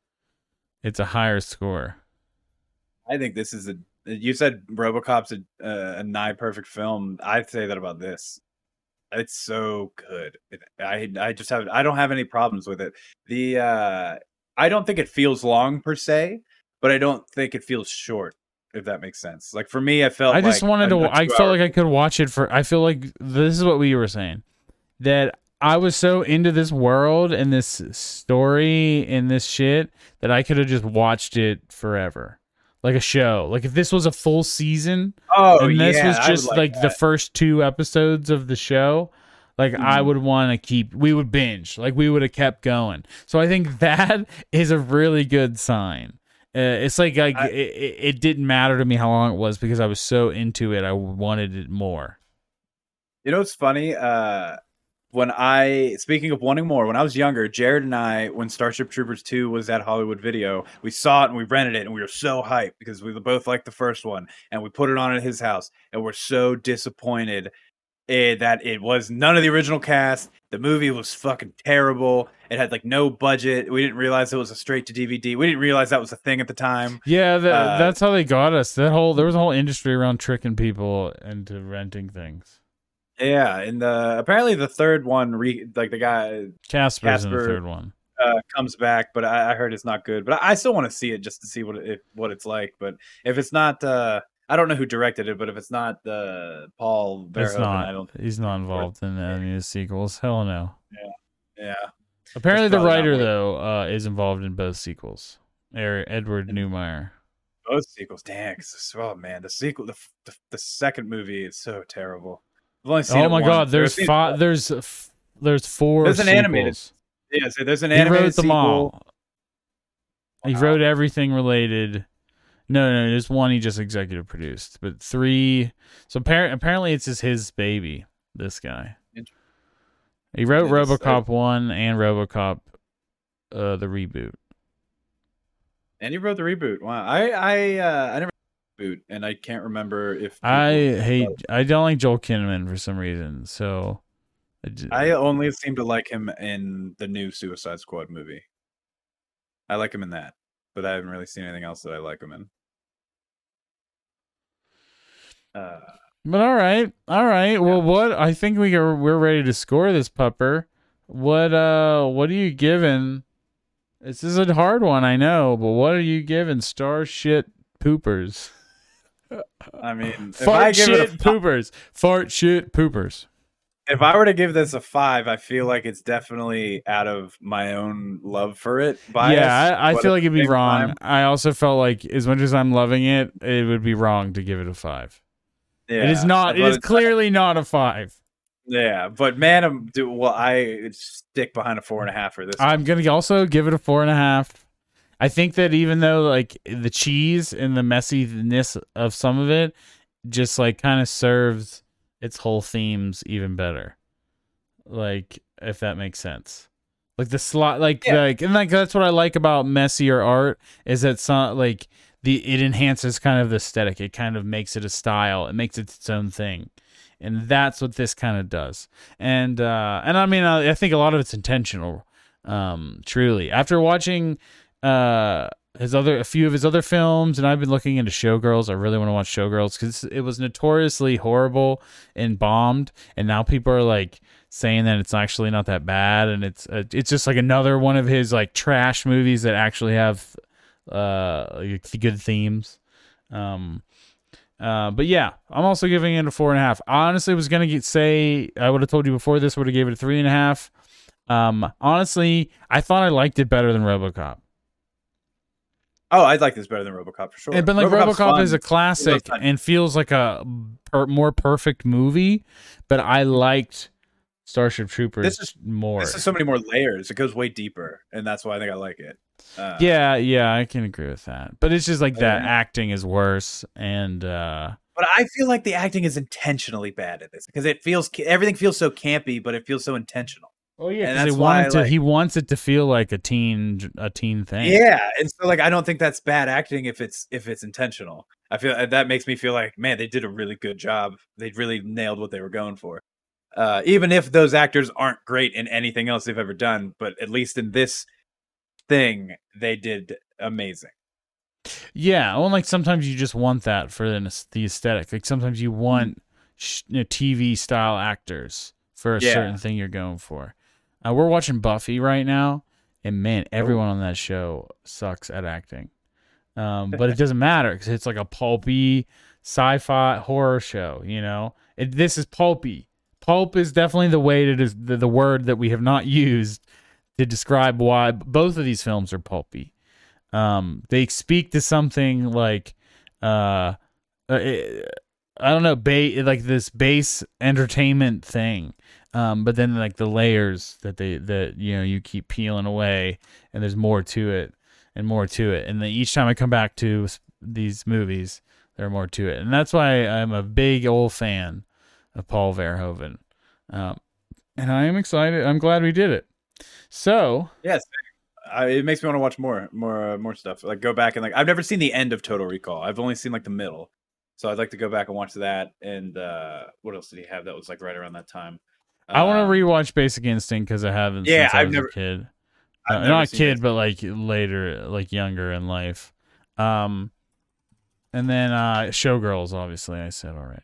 It's a higher score. I think this is a. You said RoboCop's a, a nigh perfect film. I'd say that about this. It's so good. It, I I just have I don't have any problems with it. The uh I don't think it feels long per se, but I don't think it feels short. If that makes sense. Like for me, I felt. I just like wanted to. I felt like I could watch it for. I feel like this is what we were saying that I was so into this world and this story and this shit that I could have just watched it forever, like a show. Like if this was a full season Oh, and this yeah, was just like, the first two episodes of the show. Like I Mhm. would want to keep, we would binge, like we would have kept going. So I think that is a really good sign. Uh, it's like like I- it, it didn't matter to me how long it was because I was so into it. I wanted it more. You know what's funny? Uh, when I speaking of wanting more, when I was younger, Jared and I, when Starship Troopers two was at Hollywood Video, we saw it and we rented it, and we were so hyped because we both liked the first one, and we put it on at his house, and we're so disappointed eh, that it was none of the original cast. The movie was fucking terrible. It had like no budget. We didn't realize it was a straight to DVD. We didn't realize that was a thing at the time. Yeah, that, Uh, that's how they got us. That whole there was a whole industry around tricking people into renting things. Yeah, and the apparently the third one, re, like the guy Casper's in the third one. uh, comes back, but I, I heard it's not good. But I, I still want to see it just to see what it what it's like. But if it's not, uh, I don't know who directed it, but if it's not the Paul It's Verhoeven, not. I don't. He's not involved in any of the sequels. Hell no. Yeah, Apparently, the writer though uh, is involved in both sequels. Er- Edward Neumeier. both sequels. Dang, oh man, the sequel, the, the the second movie is so terrible. I've only seen Oh my once. god, there's I've seen it five. There's f- there's four. There's an animated sequels. Yeah, so there's an He animated wrote them sequel. all. He Wow. wrote everything related. No, no, there's one he just executive produced, but three. So appar- apparently, it's just his baby. This guy. He wrote Yeah, so- RoboCop one and RoboCop, uh, the reboot. And he wrote the reboot. Wow, I I uh, I never reboot, and I can't remember if I hate. I don't like Joel Kinnaman for some reason. So, I only seem to like him in the new Suicide Squad movie. I like him in that, but I haven't really seen anything else that I like him in. Uh, But all right, all right. Well, what I think we are we're ready to score this pupper. What uh, what are you giving? This is a hard one, I know, but what are you giving? Star shit poopers. I mean, if I Fart give shit it a, fi- poopers. Fart shit poopers. if I were to give this a five, I feel like it's definitely out of my own love for it. Bias, yeah, I, I feel like it'd be wrong. time- I also felt like as much as I'm loving it, it would be wrong to give it a five. Yeah, it is not. It is clearly not a five. Yeah, but man, I'm do well. I stick behind a four and a half for this. I'm gonna also give it a four and a half. I think that even though like the cheese and the messiness of some of it just like kind of serves its whole themes even better. Like if that makes sense. Like the slot like Yeah. like and like that's what I like about messier art is that some like the it enhances kind of the aesthetic. It kind of makes it a style. It makes it its own thing. And that's what this kind of does. And uh and I mean I, I think a lot of it's intentional um truly. After watching uh his other a few of his other films and I've been looking into Showgirls. I really want to watch Showgirls cuz it was notoriously horrible and bombed and now people are like saying that it's actually not that bad and it's uh, it's just like another one of his like trash movies that actually have uh good themes. Um uh, but yeah, I'm also giving it a four and a half. I honestly was gonna get, say I would have told you before this would have gave it a three and a half. Um, honestly, I thought I liked it better than RoboCop. oh, I'd like this better than RoboCop for sure. And- but like RoboCop's RoboCop fun. is a classic and feels like a per- more perfect movie. But I liked Starship Troopers This is- more. This is so many more layers. It goes way deeper, and that's why I think I like it. Uh, yeah, yeah, I can agree with that. But it's just like that Yeah. acting is worse, and uh, but I feel like the acting is intentionally bad at this because it feels everything feels so campy, but it feels so intentional. oh yeah, And that's why, to. like- he wants it to feel like a teen, a teen thing. Yeah, and so like I don't think that's bad acting if it's if it's intentional. I feel that makes me feel like man, they did a really good job. They really nailed what they were going for. Uh, even if those actors aren't great in anything else they've ever done, but at least in this thing, they did amazing. Yeah, well, like sometimes you just want that for the, the aesthetic. Like sometimes you want you know, TV style actors for a Yeah. certain thing you're going for. Uh, we're watching Buffy right now, and man, everyone on that show sucks at acting. Um, but it doesn't matter because it's like a pulpy sci-fi horror show. You know, it, this is pulpy. Pulp is definitely the way to des- the, the word that we have not used to describe why both of these films are pulpy. Um they speak to something like uh, uh i don't know ba- like this base entertainment thing um but then like the layers that they that you know you keep peeling away and there's more to it and more to it. And then each time i come back to these movies there are more to it. And that's why i'm a big old fan of paul verhoeven um and i am excited i'm glad we did it so Yes, I, it makes me want to watch more, more, uh, more stuff. Like go back and like I've never seen the end of Total Recall. I've only seen like the middle, so I'd like to go back and watch that. And uh what else did he have that was like right around that time? I want Uh, to rewatch Basic Instinct because I haven't Yeah, since I was never- a kid. Uh, not a kid, Basic- but like later, like younger in life. Um, and then uh, Showgirls, obviously, I said already.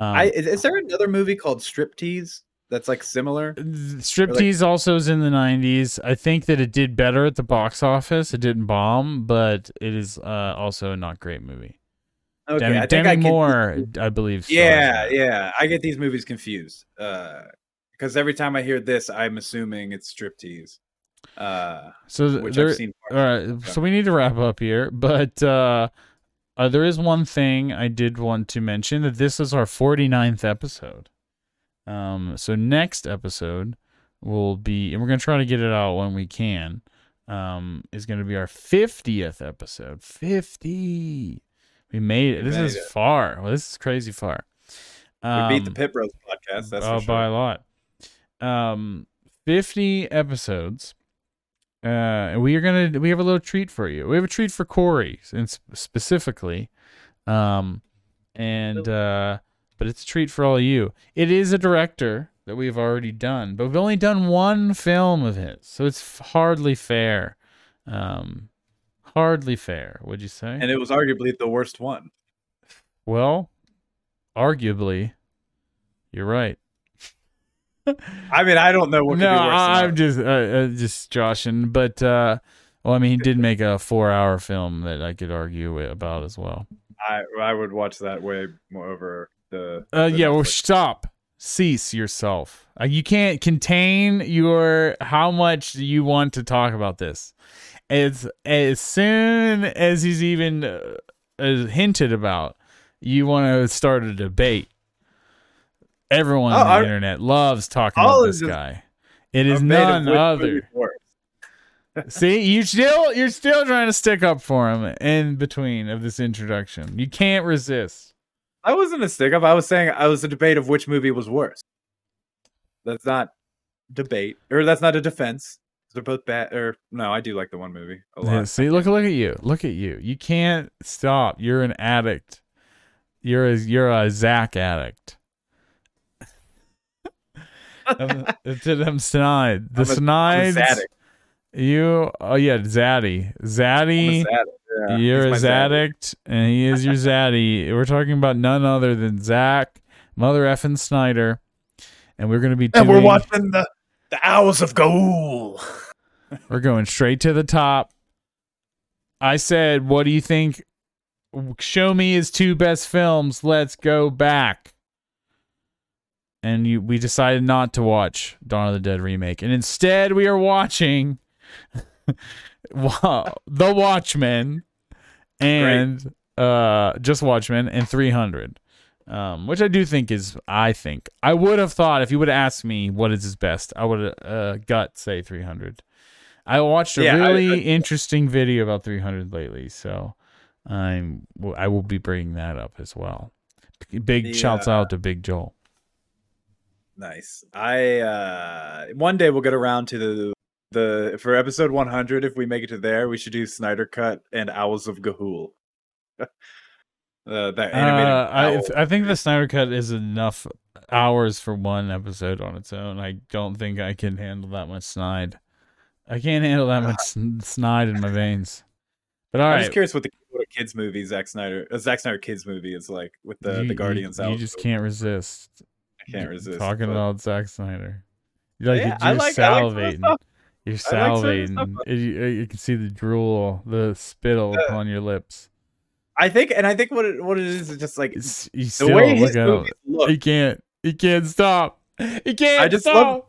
Um, I is, is there another movie called Striptease that's like similar? Striptease also is in the 90s. I think that it did better at the box office. It didn't bomb, but it is uh, also a not great movie. Okay, Demi, I think Demi I Moore, I believe. Yeah, yeah. I get these movies confused. Uh because every time I hear this, I'm assuming it's striptease. Uh So there, I've seen all right. So we need to wrap up here, but uh, uh, there is one thing I did want to mention that this is our 49th episode. Um, so next episode will be, and we're gonna try to get it out when we can. Um, is gonna be our 50th episode. 50. We made it. We This made is it. far. Well, this is crazy far. we beat the Um, Pit Bros podcast, that's oh, for by a lot. Um, fifty episodes. Uh, we are gonna we have a little treat for you. We have a treat for Corey, and specifically, um, and uh, but it's a treat for all of you. It is a director that we've already done, but we've only done one film of his, so it's hardly fair. Um, hardly fair, would you say? And it was arguably the worst one. well, arguably, you're right. I mean, I don't know what could no, be worse. I- than I'm just uh, uh, just joshing, but uh, well, I mean, he did make a four-hour film that I could argue about as well. I I would watch that way more over the. Uh, the yeah, well, stop, cease yourself. Uh, you can't contain your how much you want to talk about this. As as soon as he's even uh, uh, hinted about, you want to start a debate. Everyone Oh, on the I- internet loves talking about this guy. It is A bit of none other. See, you still you're still trying to stick up for him in between of this introduction. You can't resist. I wasn't a stick up. I was saying I was a debate of which movie was worse. That's not debate, or that's not a defense. They're both bad. Or no, I do like the one movie a lot. Yeah, see, look look at you. Look at you. You can't stop. You're an addict. You're a you're a Zach addict. To them snide. The I'm a- I'm a snide. You oh yeah, Zaddy. I'm a Zaddy. Yeah. You're a He's my Zaddick. Zaddict, and he is your Zaddy. We're talking about none other than Zack, Mother effing Snyder, and we're gonna be doing. And we're watching the the Owls of Ga'Hoole. We're going straight to the top. I said, "What do you think? Show me his two best films. Let's go back." And you, we decided not to watch Dawn of the Dead remake, and instead we are watching The Watchmen and uh, just Watchmen and 300, um, which I do think is. I think I would have thought if you would have asked me what is his best, I would have uh, gut say 300. I watched a Yeah, I- really I- interesting video about 300 lately, so I'm I will be bringing that up as well. Big The, shouts uh, out to Big Joel. Nice. I uh one day we'll get around to the the for episode 100 if we make it to there we should do Snyder Cut and Owls of Ga'Hoole. uh, that animated Uh, I. I think the Snyder Cut is enough hours for one episode on its own. I don't think I can handle that much snide. I can't handle that much sn- snide in my veins. But all I'm right, just curious what the what kids movie Zack Snyder a Zack Snyder kids movie is like with the you, the you- Guardians You, out. just can't resist. Can't resist. talking but- about Zack Snyder. You're like Yeah, you're I like- I like some of the salivating. You're like the salivating. stuff. You, you- you can see the drool, the spittle Uh, upon your lips. I think and I think what it what it is is just like It's, you the way his look. He can't. He can't stop. He can't I just stop. love-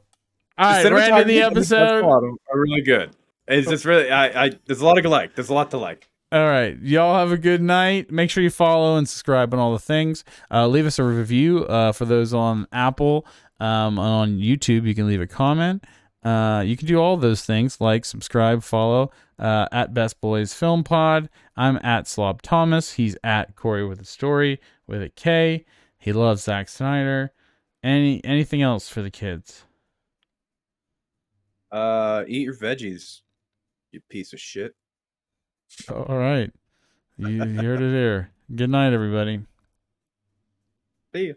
All right, we're ending the episode. are really good. It's just really I I there's a lot to like. There's a lot to like. All right. Y'all have a good night. Make sure you follow and subscribe on all the things. Uh, leave us a review uh, for those on Apple. Um, on YouTube, you can leave a comment. Uh, you can do all those things like subscribe, follow uh, at Best Boys Film Pod. I'm at Slob Thomas. He's at Corey with a story with a K. He loves Zack Snyder. Any anything else for the kids? Uh eat your veggies, you piece of shit. All right. You, you heard it here. Good night, everybody. See ya.